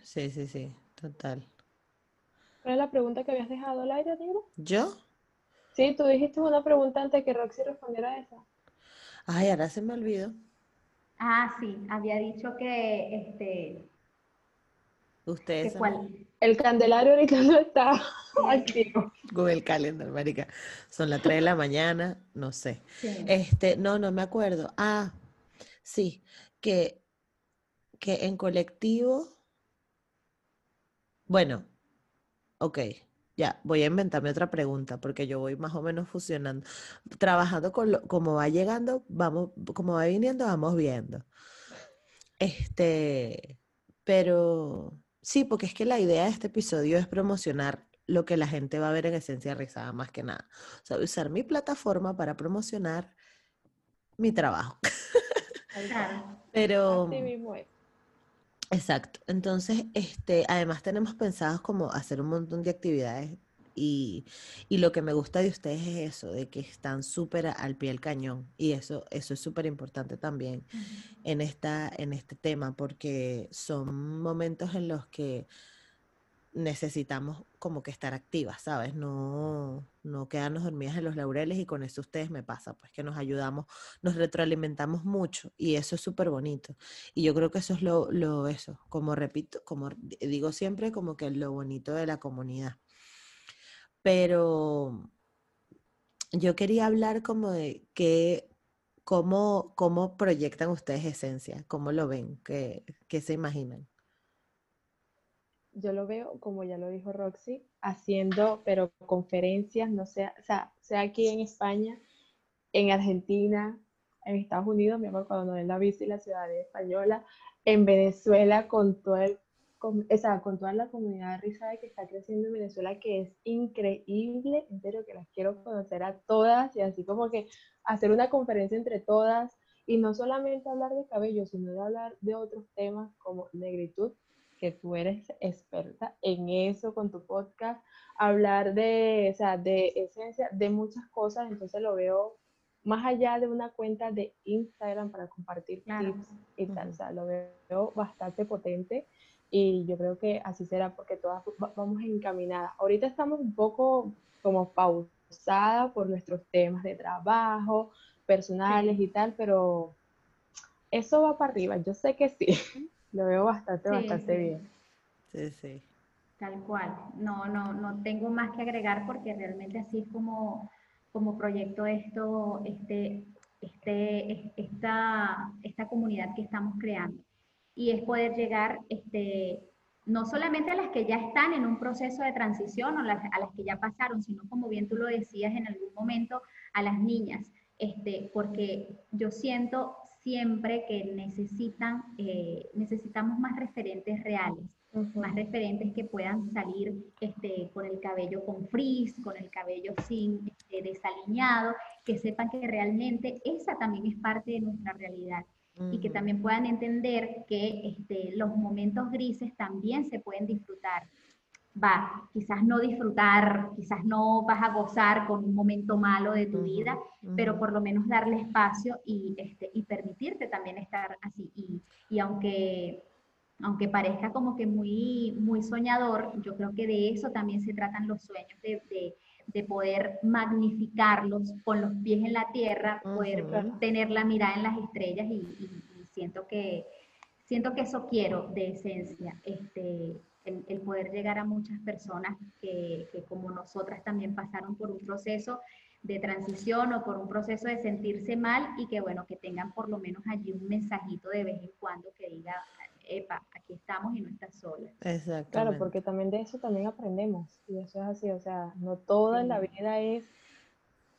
Sí, sí, sí, total. ¿Cuál es la pregunta que habías dejado al aire, ¿Yo? Sí, tú dijiste una pregunta antes que Roxy respondiera a esa. Ay, ahora se me olvidó. Ah, sí, había dicho que este. Ustedes. que cuál- El Candelario ahorita no está <laughs> activo. Google Calendar, marica. Son las 3 de la mañana, no sé. sí. Este, no, no me acuerdo. Ah, sí, que, que en colectivo, bueno, ok, ya, voy a inventarme otra pregunta porque yo voy más o menos fusionando, trabajando con lo, como va llegando, vamos, como va viniendo, vamos viendo. Este, pero sí, porque es que la idea de este episodio es promocionar lo que la gente va a ver en Esencia Rizada más que nada. O sea, usar mi plataforma para promocionar mi trabajo. Claro. <laughs> Pero, Así mismo es. Exacto. Entonces, este, además tenemos pensados como hacer un montón de actividades y, y lo que me gusta de ustedes es eso, de que están súper al pie del cañón. Y eso, eso es súper importante también en esta, en este tema, porque son momentos en los que necesitamos como que estar activas, ¿sabes? No, no quedarnos dormidas en los laureles y con eso ustedes me pasa, pues que nos ayudamos, nos retroalimentamos mucho y eso es súper bonito. Y yo creo que eso es lo, lo, eso, como repito, como di- digo siempre, como que lo bonito de la comunidad. Pero yo quería hablar como de qué, cómo, cómo proyectan ustedes esencia, cómo lo ven, qué, qué se imaginan. Yo lo veo, como ya lo dijo Roxy, haciendo, pero conferencias, no sea, sea, aquí en España, en Argentina, en Estados Unidos, mi amor, cuando den la y la ciudadanía española, en Venezuela, con todo el, con, o sea, con toda la comunidad rizada que está creciendo en Venezuela, que es increíble, en serio, que las quiero conocer a todas y así como que hacer una conferencia entre todas y no solamente hablar de cabello, sino de hablar de otros temas como negritud, que tú eres experta en eso con tu podcast, hablar de, o sea, de esencia, de muchas cosas, entonces lo veo más allá de una cuenta de Instagram para compartir Claro. tips y tal, o sea, lo veo bastante potente y yo creo que así será porque todas va- vamos encaminadas. Ahorita estamos un poco como pausadas por nuestros temas de trabajo, personales y tal, pero eso va para arriba, yo sé que sí, lo veo bastante, Sí, bastante sí. bien. Sí, sí. Tal cual. No, no, no tengo más que agregar porque realmente así es como, como proyecto esto, este, este, es- esta, esta comunidad que estamos creando. Y es poder llegar, este, no solamente a las que ya están en un proceso de transición o las- a las que ya pasaron, sino como bien tú lo decías en algún momento, a las niñas, este, porque yo siento siempre que necesitan, eh, necesitamos más referentes reales más referentes que puedan salir este, con el cabello con frizz, con el cabello sin este, desaliñado, que sepan que realmente esa también es parte de nuestra realidad. Y que también puedan entender que este, los momentos grises también se pueden disfrutar. Va, quizás no disfrutar, quizás no vas a gozar con un momento malo de tu vida, pero por lo menos darle espacio y, este, y permitirte también estar así. Y, y aunque, aunque parezca como que muy, muy soñador, yo creo que de eso también se tratan los sueños, de, de, de poder magnificarlos con los pies en la tierra, poder tener la mirada en las estrellas y, y- y siento que siento que eso quiero de esencia, este, el, el poder llegar a muchas personas que, que como nosotras también pasaron por un proceso de transición o por un proceso de sentirse mal y que bueno, que tengan por lo menos allí un mensajito de vez en cuando que diga, epa, aquí estamos y no estás sola. Claro, Exactamente. porque también de eso también aprendemos. Y eso es así, o sea, no todo en la Sí. vida es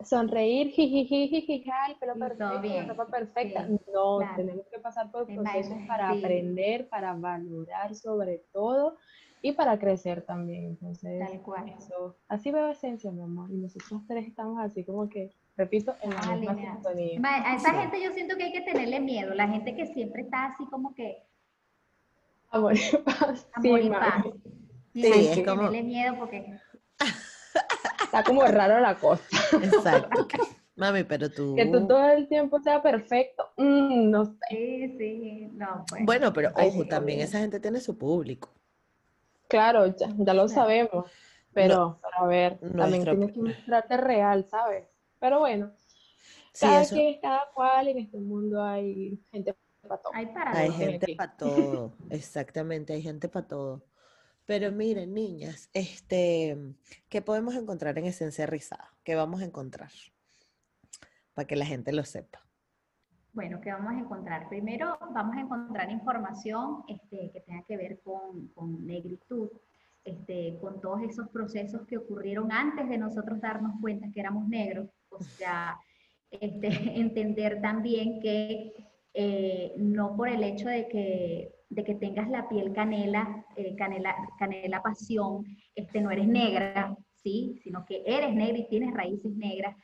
sonreír, jijiji, jijija, el pelo perfecto, la ropa perfecta. No, claro. tenemos que pasar por procesos para sí. aprender, para valorar sobre todo y para crecer también. Entonces, Tal cual. eso, así veo esencia, mi amor. Y nosotros tres estamos así como que, repito, en la Ah, misma sintonía. A esa Sí. gente yo siento que hay que tenerle miedo, la gente que siempre está así como que Amor y paz. amor Sí, y paz. Sí, es que como- tenerle miedo porque <laughs> Está como raro la cosa. <laughs> Exacto. Mami, pero tú. Que tú todo el tiempo sea perfecto. mm, no sé. sí, sí, no, pues. Bueno, pero Ay, ojo, sí, también esa gente tiene su público. Claro, ya, ya lo sabemos, pero, pero a ver, también tienes que mostrarte real, ¿sabes? Pero bueno, Sí, cada eso- quien es cada cual, en este mundo hay gente para todo. Hay para Hay todo. gente para todo, exactamente, hay gente para todo. Pero miren, niñas, este, ¿qué podemos encontrar en Esencia Rizada? ¿Qué vamos a encontrar? Para que la gente lo sepa. Bueno, ¿qué vamos a encontrar? Primero vamos a encontrar información este, que tenga que ver con, con negritud, este, con todos esos procesos que ocurrieron antes de nosotros darnos cuenta que éramos negros, o sea, este, <laughs> entender también que eh, no por el hecho de que, de que tengas la piel canela, eh, canela, canela pasión, este, no eres negra, ¿sí? Sino que eres negra y tienes raíces negras.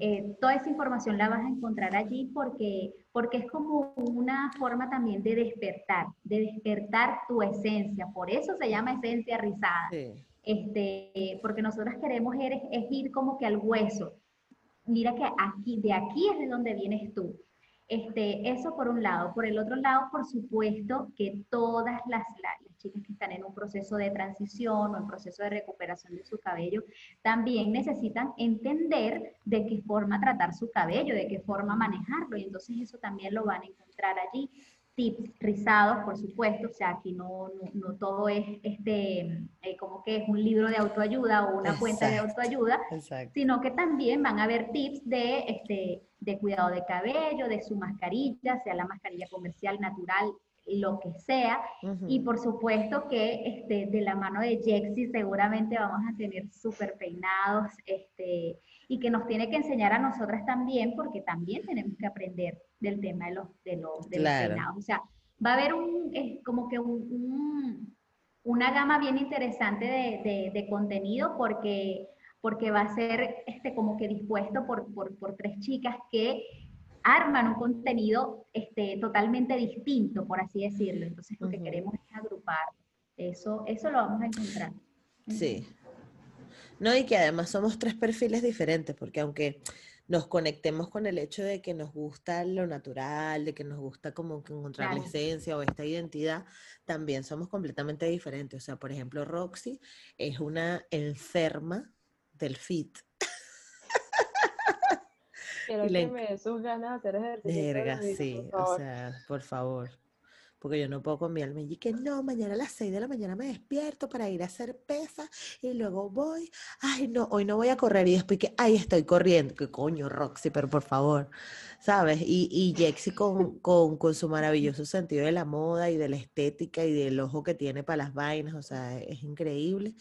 Eh, toda esa información la vas a encontrar allí porque, porque es como una forma también de despertar, de despertar tu esencia. Por eso se llama esencia rizada. Sí, Este, porque nosotros queremos er- es, ir como que al hueso. Mira que aquí, de aquí es de donde vienes tú. Este, eso por un lado. Por el otro lado, por supuesto que todas las, la- las chicas que están en un proceso de transición o en proceso de recuperación de su cabello, también necesitan entender de qué forma tratar su cabello, de qué forma manejarlo. Y entonces eso también lo van a encontrar allí. Tips rizados, por supuesto, o sea, aquí no, no, no todo es este, eh, como que es un libro de autoayuda o una cuenta de autoayuda, exacto. sino que también van a haber tips de, este, de cuidado de cabello, de su mascarilla, sea la mascarilla comercial, natural, lo que sea. Y por supuesto que este, de la mano de Jexy seguramente vamos a tener súper peinados este, y que nos tiene que enseñar a nosotras también, porque también tenemos que aprender del tema de los, de los, de los Claro. peinados. O sea, va a haber un, es como que un- un- una gama bien interesante de, de- de contenido porque, porque va a ser este, como que dispuesto por, por, por tres chicas que arman un contenido este, totalmente distinto, por así decirlo. Entonces, lo que Ujú. queremos es agrupar. Eso, eso lo vamos a encontrar. Sí. No, y que además somos tres perfiles diferentes, porque aunque nos conectemos con el hecho de que nos gusta lo natural, de que nos gusta como que encontrar la Claro. esencia o esta identidad, también somos completamente diferentes. O sea, por ejemplo, Roxy es una enferma del fit. Quiero Y le que enc- me dé sus ganas de hacer ejercicio. Verga, sí, o sea, por favor. Porque yo no puedo alma y que no, mañana a las 6 de la mañana me despierto para ir a hacer pesas y luego voy, ay no, hoy no voy a correr y después que, ay estoy corriendo, que coño Roxy, pero por favor, ¿sabes? Y, y Jexy con, con, con su maravilloso sentido de la moda y de la estética y del ojo que tiene para las vainas, o sea, es increíble.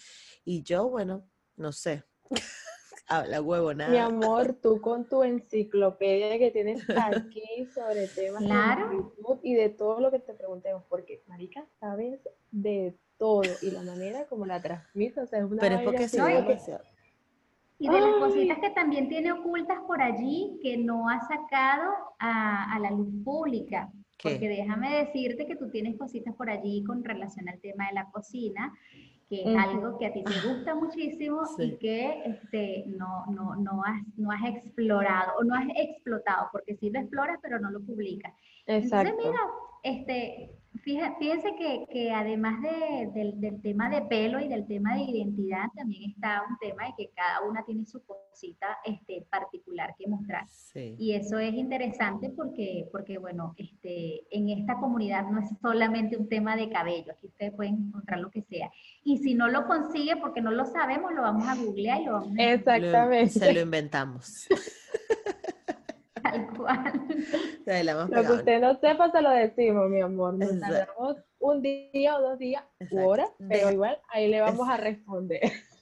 Y yo, bueno, no sé, <laughs> habla huevo Mi nada. amor, tú con tu enciclopedia que tienes aquí sobre temas Claro. de negritud y de todo lo que te preguntemos, porque marica, sabes de todo y la manera como la transmites, o sea, es una Pero es porque y demasiado. De las Ay. cositas que también tiene ocultas por allí que no ha sacado a, a la luz pública. Porque déjame decirte que tú tienes cositas por allí con relación al tema de la cocina, que es algo que a ti te gusta muchísimo Sí. y que este, no, no, no, has, no has explorado o no has explotado, porque sí lo exploras pero no lo publicas. Exacto. Entonces, mira, este, fíjense que, que además de- del, del tema de pelo y del tema de identidad, también está un tema de que cada una tiene su cosita este, particular que mostrar. Sí. Y eso es interesante porque, porque, bueno, este, en esta comunidad no es solamente un tema de cabello, aquí ustedes pueden encontrar lo que sea. Y si no lo consigue porque no lo sabemos, lo vamos a googlear y lo vamos a Exactamente. se lo inventamos. <laughs> <laughs> tal cual. Se la hemos Lo que usted no sepa, se lo decimos, mi amor. Nos Exacto. tardamos un día o dos días Exacto. u horas, pero De- igual ahí le vamos a responder. <laughs>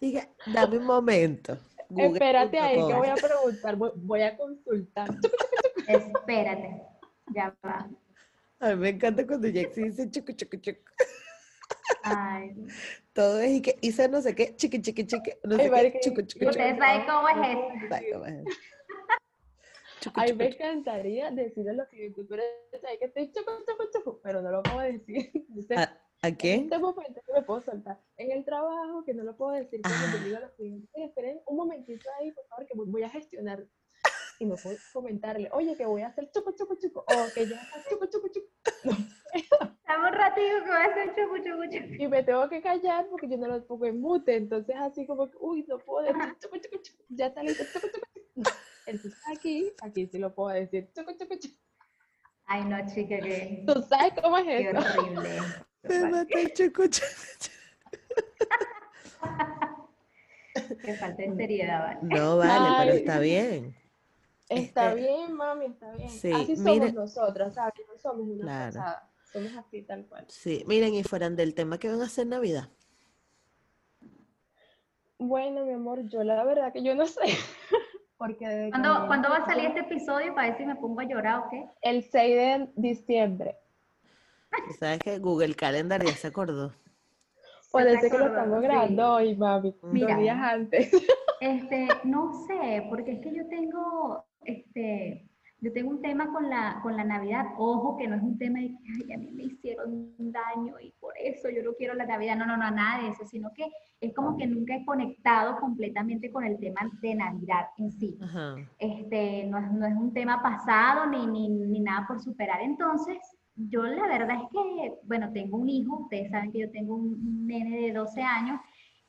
Y que, dame un momento. Espérate ahí que voy a preguntar, voy, voy a consultar. <laughs> Espérate, ya va. A mí me encanta cuando Jaxi dice chucu, chucu, chucu. Ay, Todo es y que hice no sé qué, chiqui, chiqui, chiqui, no Ay, sé qué, chucu, chucu, chucu. Ustedes saben cómo es eso. Ay, cómo es eso. Chucu, Ay, chucu, me chucu. encantaría decirle lo que tú eres ahí que estoy chucu, chucu, chucu, pero no lo puedo decir. <laughs> Entonces, ¿A, a En quién? este momento que me puedo soltar. En el trabajo, que no lo puedo decir cuando Ah. digo a los clientes, "Oye, esperen un momentito ahí, por favor, que voy- a gestionar. Y no puedo comentarle, oye, que voy a hacer chuco, chuco, chuco, o que ya está chuco, chuco, chuco. <laughs> Dame un ratito que voy a hacer chucu, chucu, chucu. Y me tengo que callar porque yo no lo pongo en mute. Entonces, así como que, uy, no puedo decir chuco, chuco, chuco. Ya está listo, chuco, chuco. Entonces aquí, aquí sí lo puedo decir. Chucu, chucu, chucu. Ay, no, chica, que ¿Tú sabes cómo es qué eso? horrible. Me mata el chucu, chucu. Que falta de seriedad, ¿vale? No, vale, pero está bien. Está Este, bien, mami, está bien. sí, así somos mire- nosotras, ¿sabes? No somos una Claro. pasada. Somos así tal cual. Sí, miren, y fueran del tema que van a hacer Navidad. Bueno, mi amor, yo la verdad que yo no sé. Porque ¿Cuándo, me- ¿cuándo va a salir este episodio para ver si me pongo a llorar o qué? El 6 de diciembre. Sabes que Google Calendar ya se acordó. Por eso que lo estamos sí. grabando hoy, mami. Mira. Dos días antes. <laughs> Este, no sé, porque es que yo tengo, este, yo tengo un tema con la, con la Navidad. Ojo, que no es un tema de que "Ay, a mí me hicieron daño y por eso yo no quiero la Navidad. No, no, no, nada de eso, sino que es como que nunca he conectado completamente con el tema de Navidad en sí. Ajá. Este, no es, no es un tema pasado ni, ni, ni nada por superar. Entonces, yo la verdad es que, bueno, tengo un hijo, ustedes saben que yo tengo un un nene de 12 años,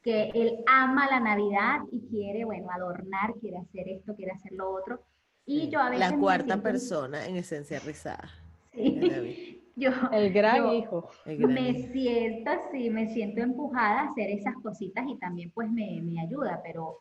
que él ama la Navidad y quiere, bueno, adornar, quiere hacer esto, quiere hacer lo otro. Y yo a veces La cuarta siento- persona en esencia rizada. <laughs> Sí. Yo, El gran yo hijo. El gran me hijo. siento así, me siento empujada a hacer esas cositas y también pues me, me ayuda, pero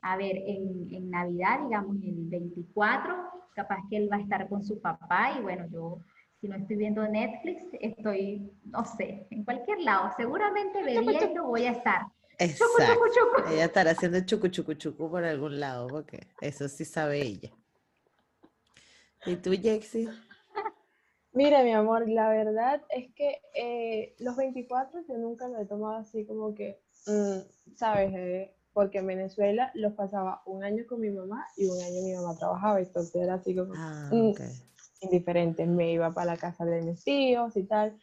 a ver, en, en Navidad, digamos, el 24, capaz que él va a estar con su papá y bueno, yo si no estoy viendo Netflix, estoy, no sé, en cualquier lado, seguramente bebiendo voy a estar. Chucu, Exacto. chucu, chucu. Ella estará haciendo chucu chucu chucu por algún lado, porque eso sí sabe ella. ¿Y tú, Jexi? Mira, mi amor, la verdad es que eh, los 24 yo nunca lo he tomado así como que, mm, ¿sabes? Eh, porque en Venezuela los pasaba un año con mi mamá y un año mi mamá trabajaba, entonces era así como Ah, Mm. indiferente, me iba para la casa de mis tíos y tal.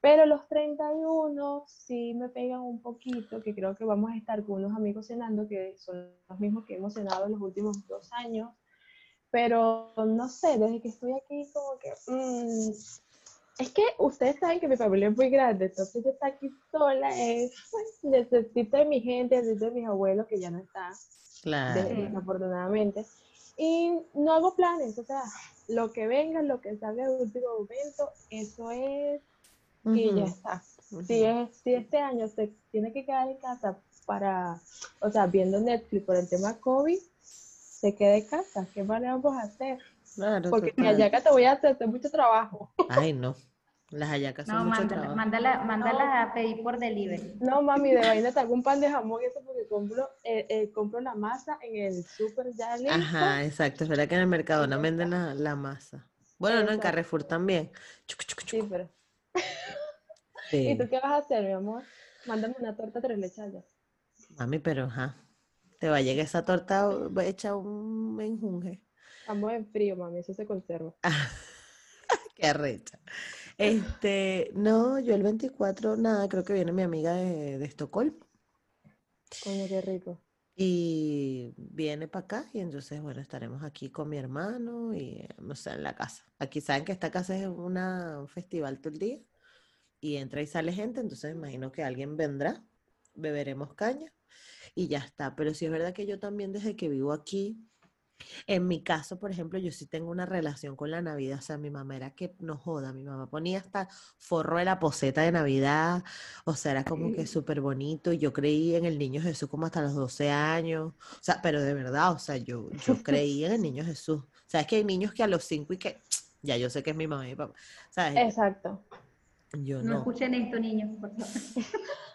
Pero los 31 sí me pegan un poquito, que creo que vamos a estar con unos amigos cenando, que son los mismos que hemos cenado en los últimos dos años. Pero no sé, desde que estoy aquí como que... mm, es que ustedes saben que mi familia es muy grande, entonces yo estar aquí sola es, pues, necesito de mi gente, necesito de mis abuelos que ya no están Claro. de- desafortunadamente. Y no hago planes, o sea, lo que venga, lo que salga el último momento, eso es y ya está. Si, es, si este año se tiene que quedar en casa para, o sea, viendo Netflix por el tema COVID, se quede en casa. ¿Qué más le vamos a hacer? Claro, Porque total. allá acá te voy a hacer, hacer mucho trabajo. Ay, no. Las hallacas son No, mucho mándala, trabajo. mándala, mándala a pedir por delivery. No, mami, de <laughs> vaina te hago un pan de jamón y eso porque compro, eh, eh, compro la masa en el súper ya listo. Ajá, exacto. Es verdad que en el Mercadona ya venden la, la masa. Bueno, no, en. Carrefour también. Chucu, chucu, Sí, pero Sí. ¿Y tú qué vas a hacer, mi amor? Mándame una torta tres leches allá. Mami, pero ajá. Te va a llegar esa torta hecha un menjunje. Estamos en frío, mami, eso se conserva. <laughs> Qué arrecha. Este, no, yo el 24, nada, creo que viene mi amiga de, de Estocolmo Coño, qué rico. y viene para acá y entonces, bueno, estaremos aquí con mi hermano y, eh, o sea, en la casa. Aquí saben que esta casa es una, un festival todo el día y entra y sale gente, entonces me imagino que alguien vendrá, beberemos caña y ya está. Pero sí es verdad que yo también desde que vivo aquí, en mi caso, por ejemplo, yo sí tengo una relación con la Navidad. O sea, mi mamá era que no joda, mi mamá ponía hasta forro de la poseta de Navidad. O sea, era como que súper bonito. Y yo creí en el niño Jesús como hasta los 12 años. O sea, pero de verdad, o sea, yo, yo creí en el niño Jesús. O sea, es que hay niños que a los 5 y que <tsk> ya yo sé que es mi mamá y mi papá. ¿Sabes? Exacto. Yo No no. escuchen esto, niños, por favor. <laughs>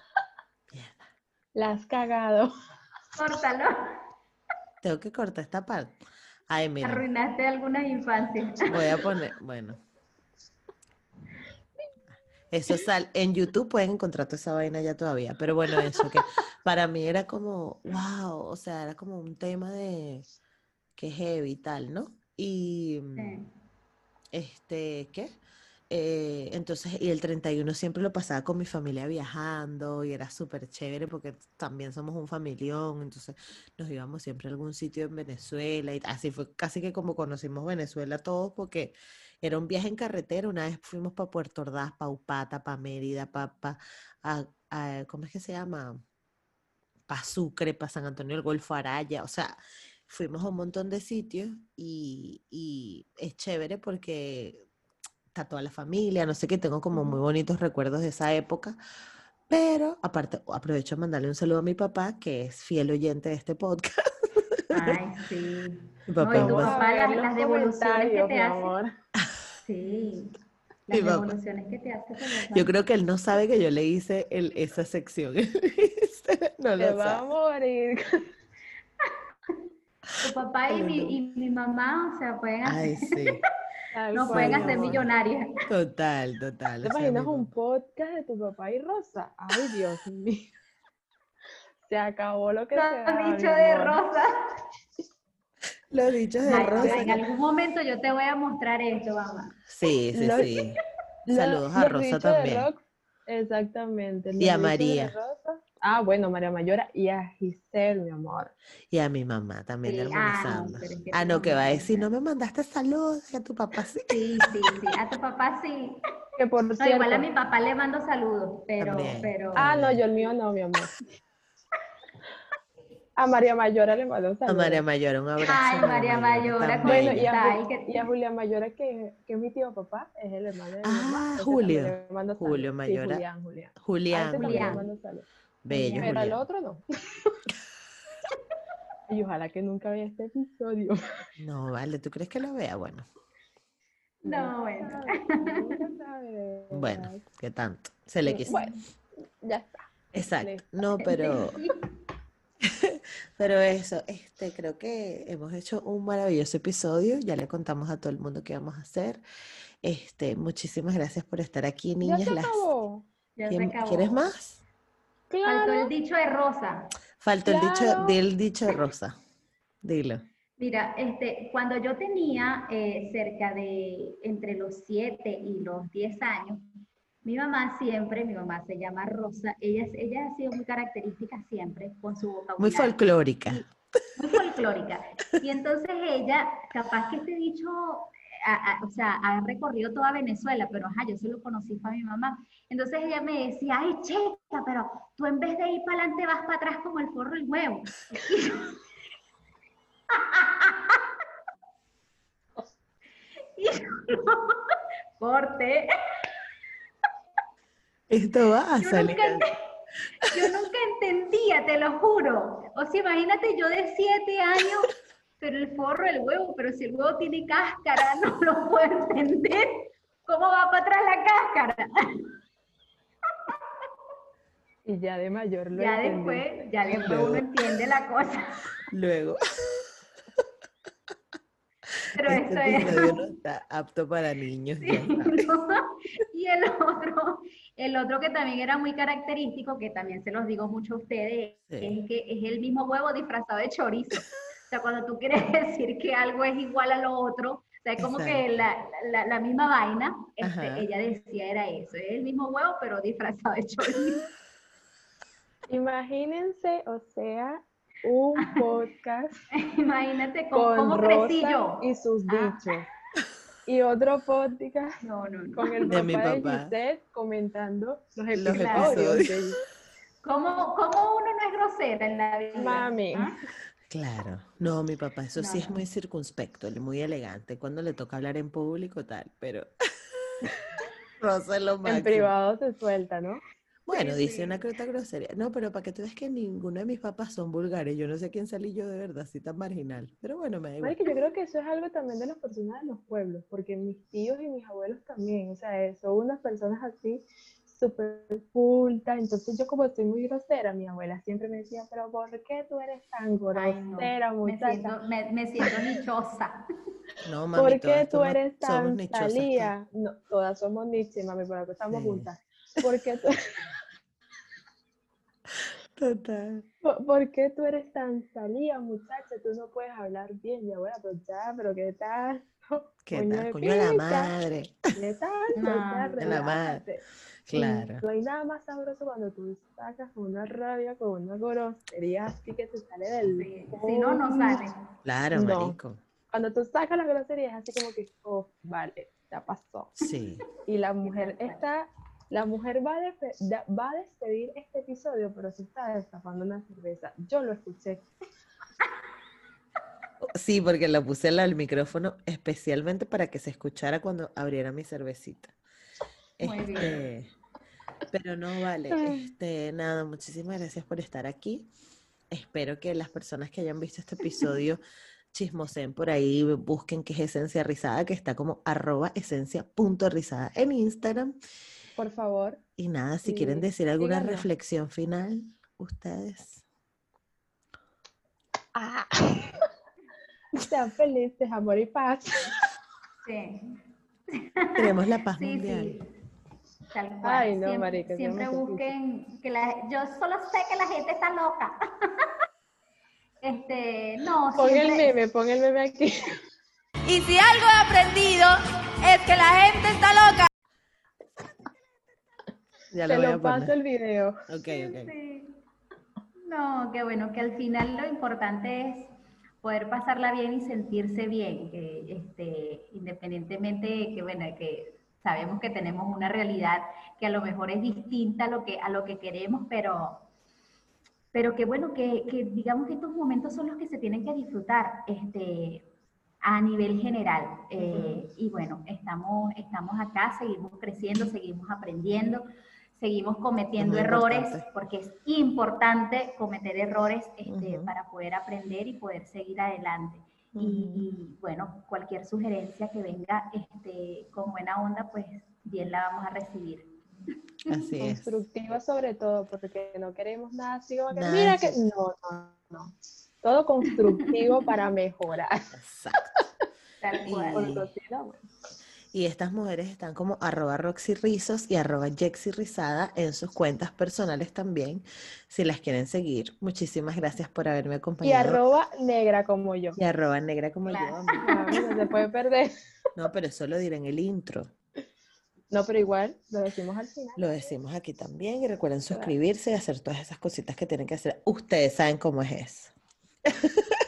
La has cagado. <laughs> Córtalo. Tengo que cortar esta parte. Ay, mira, Arruinaste algunas infancias. voy a <laughs> poner, bueno. Eso sal, en YouTube pueden encontrar toda esa vaina ya todavía, pero bueno, eso que para mí era como, wow, o sea, era como un tema de que heavy y tal, ¿no? Y Sí. este, ¿qué? Eh, entonces, y el 31 siempre lo pasaba con mi familia viajando y era súper chévere porque también somos un familión, entonces nos íbamos siempre a algún sitio en Venezuela y así fue casi que como conocimos Venezuela todos porque era un viaje en carretera, una vez fuimos para Puerto Ordaz, para Upata, para Mérida, para, ¿cómo es que se llama? Para Sucre, para San Antonio del Golfo Araya, o sea, fuimos a un montón de sitios y es chévere porque está toda la familia, no sé qué, tengo como muy bonitos recuerdos de esa época. Pero aparte, aprovecho de mandarle un saludo a mi papá, que es fiel oyente de este podcast. Ay, <laughs> sí. Mi No, papá y es tu papá, las, las devoluciones que te hace. <laughs> Sí. Mi Las papá. devoluciones que te hace. Yo creo que él no sabe que yo le hice el, esa sección. <laughs> no Te lo va a sabe. morir. Tu papá y mi, y mi mamá, o sea, pueden hacer, Ay, sí. Tal nos pueden hacer millonarias. Total, total. ¿Te imaginas un podcast de tu papá y Rosa? Ay, Dios mío. <laughs> Se acabó lo que se mi dicho de amor. Rosa. Los dichos de Ay, Rosa. en algún momento yo te voy a mostrar esto, mamá. Sí, sí, sí. <laughs> Saludos a Rosa también. rock, exactamente. Y a de María. Rosa. Ah, bueno, María Mayora y a Giselle, mi amor. Y a mi mamá también, Sí, ah, es que Ah, no, que va a decir, no me mandaste saludos, a tu papá sí. Sí, sí, sí. A tu papá sí. Que por No, cierto. igual a mi papá le mando saludos, pero, También. pero. Ah, no, yo el mío no, mi amor. A María Mayora le mando A saludos. María Mayora, un abrazo. Ay, María Mayora. Bueno, y a, Ay, Ju- que- y a Julia Mayora, que, que es mi tío papá, es el hermano de mi Ah, mamá. Julio. también le mando Julio. Mayora. Sí, Julián, Julián. A Julián, le Julián. Bello, Pero al Julián. otro no. <laughs> y ojalá que nunca vea este episodio. No, vale, ¿tú crees que lo vea? Bueno, No, bueno. Nunca sabe, bueno. ¿qué tanto? Se le quiso. Bueno, ya está. Exacto. No, pero, <laughs> pero eso, este, creo que hemos hecho un maravilloso episodio. Ya le contamos a todo el mundo qué vamos a hacer. Este, muchísimas gracias por estar aquí, Ya niñas. se Las- acabó. Ya se ¿Quién- acabó. ¿Quieres más? Faltó el dicho de Rosa. Faltó el dicho, del dicho de Rosa. Dilo. Mira, este, cuando yo tenía eh, cerca de entre los 7 y los 10 años, mi mamá siempre, mi mamá se llama Rosa, ella, ella ha sido muy característica siempre con su vocabulario. Muy folclórica. muy folclórica. Y entonces ella, capaz que este dicho, a- a- o sea, ha recorrido toda Venezuela, pero ajá, yo se lo conocí fue a mi mamá. Entonces ella me decía, ay, checa, pero tú en vez de ir para adelante vas para atrás como el forro del huevo. <laughs> Y yo, <laughs> corte. Esto va a Yo salir. yo nunca entendía, te lo juro. O sea, imagínate yo de siete años, pero el forro del huevo, pero si el huevo tiene cáscara, <laughs> no lo puedo entender. ¿Cómo va para atrás la cáscara? Y ya de mayor lo Ya entendí. después, ya después Luego. uno entiende la cosa. Luego, Pero este esto es. episodio no está apto para niños. sabes. <laughs> ¿no? Y el otro, el otro que también era muy característico, que también se los digo mucho a ustedes, Sí. es que es el mismo huevo disfrazado de chorizo. O sea, cuando tú quieres <laughs> decir que algo es igual a lo otro, o sea, es como que la, la- la misma vaina, este, ella decía era eso, es el mismo huevo pero disfrazado de chorizo. <laughs> Imagínense, o sea, un <laughs> podcast Imagínate cómo, con cómo crecí Rosa yo. y sus Ah. dichos. Y otro podcast No, no, no. con el De papá mi de papá. Giselle comentando los Los episodios. ¿Cómo, cómo uno no es grosera en la vida? Mami. ¿Ah? Claro, no, mi papá, eso sí es muy circunspecto, él muy elegante cuando le toca hablar en público tal, pero <laughs> Rosa es lo En máximo. privado se suelta, ¿no? Bueno, Sí, dice sí. una crota grosería. No, pero para que tú veas que ninguno de mis papás son vulgares, yo no sé quién salí yo de verdad, así tan marginal, pero bueno, me da igual. Marica, yo creo que eso es algo también de las personas de los pueblos, porque mis tíos y mis abuelos también, o sea, eh, son unas personas así súper cultas, entonces yo como soy muy grosera, mi abuela siempre me decía, pero ¿por qué tú eres tan Ay, no. grosera, Me muchacha? siento, me, me siento nichosa. No, <laughs> mami, ¿Por qué tú somos- eres somos tan salía? No, todas somos Nietzsche, mami, por algo estamos Sí. juntas. ¿Por qué, tú, <laughs> Total. por- por qué tú eres tan salía, muchacha? Tú no puedes hablar bien, mi abuela, pero ya, pero ¿qué tal? <laughs> ¿Qué Coño tal? Coño de la madre. ¿Qué tal? No, Ya, de la madre. relájate. Y Claro. No hay nada más sabroso cuando tú sacas con una rabia, con una grosería así que te sale del. Sí, Si no, no sale. Claro, No. marico. Cuando tú sacas la grosería es así como que, oh, vale, ya pasó. Sí. Y la mujer está, la mujer va a, va a despedir este episodio, pero se está destapando una cerveza. Yo lo escuché. Sí, porque la puse al micrófono especialmente para que se escuchara cuando abriera mi cervecita. Muy bien. Este, pero no vale. Este, nada, muchísimas gracias por estar aquí. Espero que las personas que hayan visto este episodio <laughs> chismoseen por ahí, busquen qué es Esencia Rizada, que está como arroba esencia.rizada en Instagram. Por favor. Y nada, si Y quieren decir alguna reflexión final, ustedes. Ah. <laughs> Sean felices, amor y paz. Sí. Queremos la paz Sí, mundial. sí. Tal cual. Ay, no, siempre, marica, siempre busquen que la yo solo sé que la gente está loca. <laughs> este, no, Pon el siempre- meme, pon el meme aquí. <laughs> Y si algo he aprendido es que la gente está loca. Ya Te lo voy a lo paso poner. el video. Ok, ok. Sí. No, qué bueno, que al final lo importante es poder pasarla bien y sentirse bien, que este, independientemente de que, bueno, que sabemos que tenemos una realidad que a lo mejor es distinta a lo que, a lo que queremos, pero, pero que bueno, que, que digamos que estos momentos son los que se tienen que disfrutar este, a nivel general. Eh, Y bueno, estamos, estamos acá, seguimos creciendo, seguimos aprendiendo, seguimos cometiendo errores, importante. porque es importante cometer errores este, para poder aprender y poder seguir adelante. Y, y, bueno, cualquier sugerencia que venga este, con buena onda, pues bien la vamos a recibir. <laughs> Así es. Constructiva sobre todo, porque no queremos nada así como que, mira que... No, no, no. Todo constructivo para mejorar. <laughs> Exacto. Tal cual. No, bueno. Y estas mujeres están como arroba Roxy Rizos y arroba Jexy Rizada en sus cuentas personales también, si las quieren seguir. Muchísimas gracias por haberme Y acompañado. arroba negra como yo. Y arroba negra como Claro. yo. Ah, no <laughs> se puede perder. No, pero eso lo diré en el intro. No, pero igual lo decimos al final. Lo decimos aquí también. Y recuerden suscribirse y hacer todas esas cositas que tienen que hacer. Ustedes saben cómo es eso. <laughs>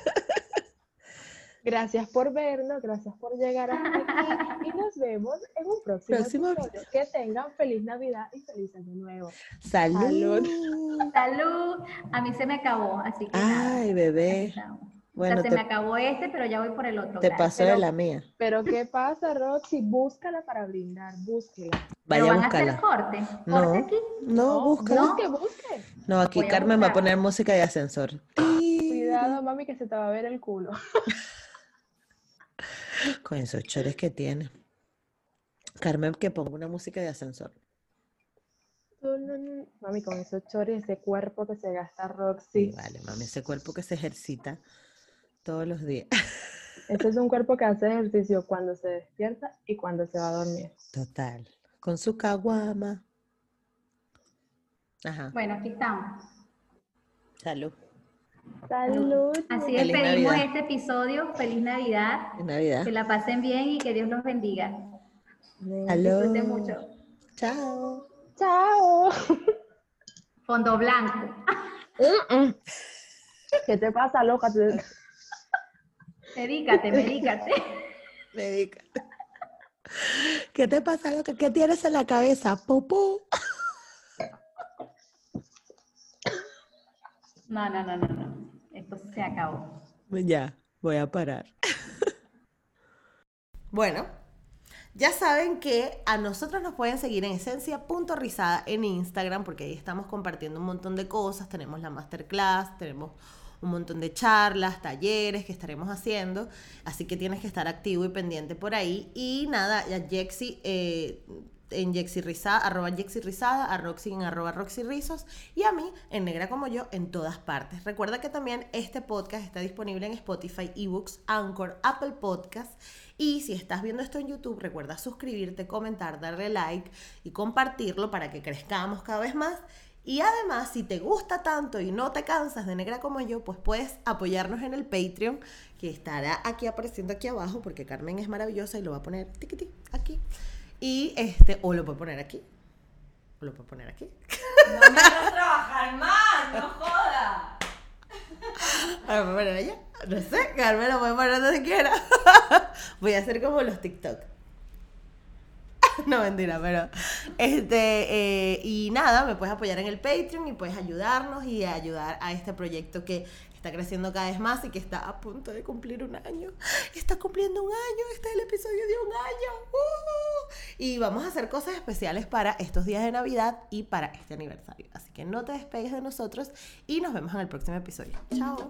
Gracias por vernos, gracias por llegar hasta aquí y <laughs> nos vemos en un próximo, Próximo episodio. Que tengan feliz Navidad y feliz año nuevo. Salud. Salud. A mí se me acabó, así que nada. Ay, bebé. estamos. o Bueno, sea, se te, me acabó este, pero ya voy por el otro. te gracias. paso de la mía. Pero ¿qué pasa, Roxy? Búscala para brindar, búsquela. Vaya a van a hacer corte. Corte No, aquí. no, búscala. Busque, busque. No, aquí Voy a Carmen va a poner música de ascensor. Cuidado, <gasps> mami, que se te va a ver el culo. <laughs> Con esos chores que tiene. Carmen, que ponga una música de ascensor. No, no, no. Mami, con esos chores, ese cuerpo que se gasta Sí, Roxy. vale, mami, ese cuerpo que se ejercita todos los días. <laughs> Ese es un cuerpo que hace ejercicio cuando se despierta y cuando se va a dormir. Total. Con su caguama. Ajá. Bueno, aquí estamos. Salud. Salud. Así Feliz despedimos Navidad. este episodio. Feliz Navidad. Que la pasen bien y que Dios los bendiga. Salud. Disfruten mucho. Chao. Chao. Fondo blanco. ¿Qué te pasa, loca? Te- Medícate, medícate. Dedícate. ¿Qué te pasa, loca? ¿Qué tienes en la cabeza? Popó. No, no, no, no, no. Esto se acabó. Ya, voy a parar. <laughs> Bueno, ya saben que a nosotros nos pueden seguir en esencia.rizada en Instagram porque ahí estamos compartiendo un montón de cosas. Tenemos la masterclass, tenemos un montón de charlas, talleres que estaremos haciendo. Así que tienes que estar activo y pendiente por ahí. Y nada, ya Jexy, eh, en Jexy Rizada, arroba a Roxy en arroba Roxy Rizos y a mí en Negra como yo en todas partes. Recuerda que también este podcast está disponible en Spotify, eBooks, Anchor, Apple Podcast y si estás viendo esto en YouTube, recuerda suscribirte, comentar, darle like y compartirlo para que crezcamos cada vez más. Y además, si te gusta tanto y no te cansas de negra como yo, pues puedes apoyarnos en el Patreon, que estará aquí apareciendo aquí abajo, porque Carmen es maravillosa y lo va a poner tiquití, aquí. Y este, o lo puede poner aquí. O lo puede poner aquí. No me hagas trabajar más, no joda. <laughs> A lo puede poner allá. No sé, Carmen lo puede poner donde quiera. <laughs> Voy a hacer como los TikTok. <laughs> No, mentira, pero este eh, y nada, me puedes apoyar en el Patreon y puedes ayudarnos y ayudar a este proyecto que está creciendo cada vez más y que está a punto de cumplir un año. Está cumpliendo un año, este es el episodio de un año. ¡Uh! Y vamos a hacer cosas especiales para estos días de Navidad y para este aniversario. Así que no te despegues de nosotros y nos vemos en el próximo episodio. Chao.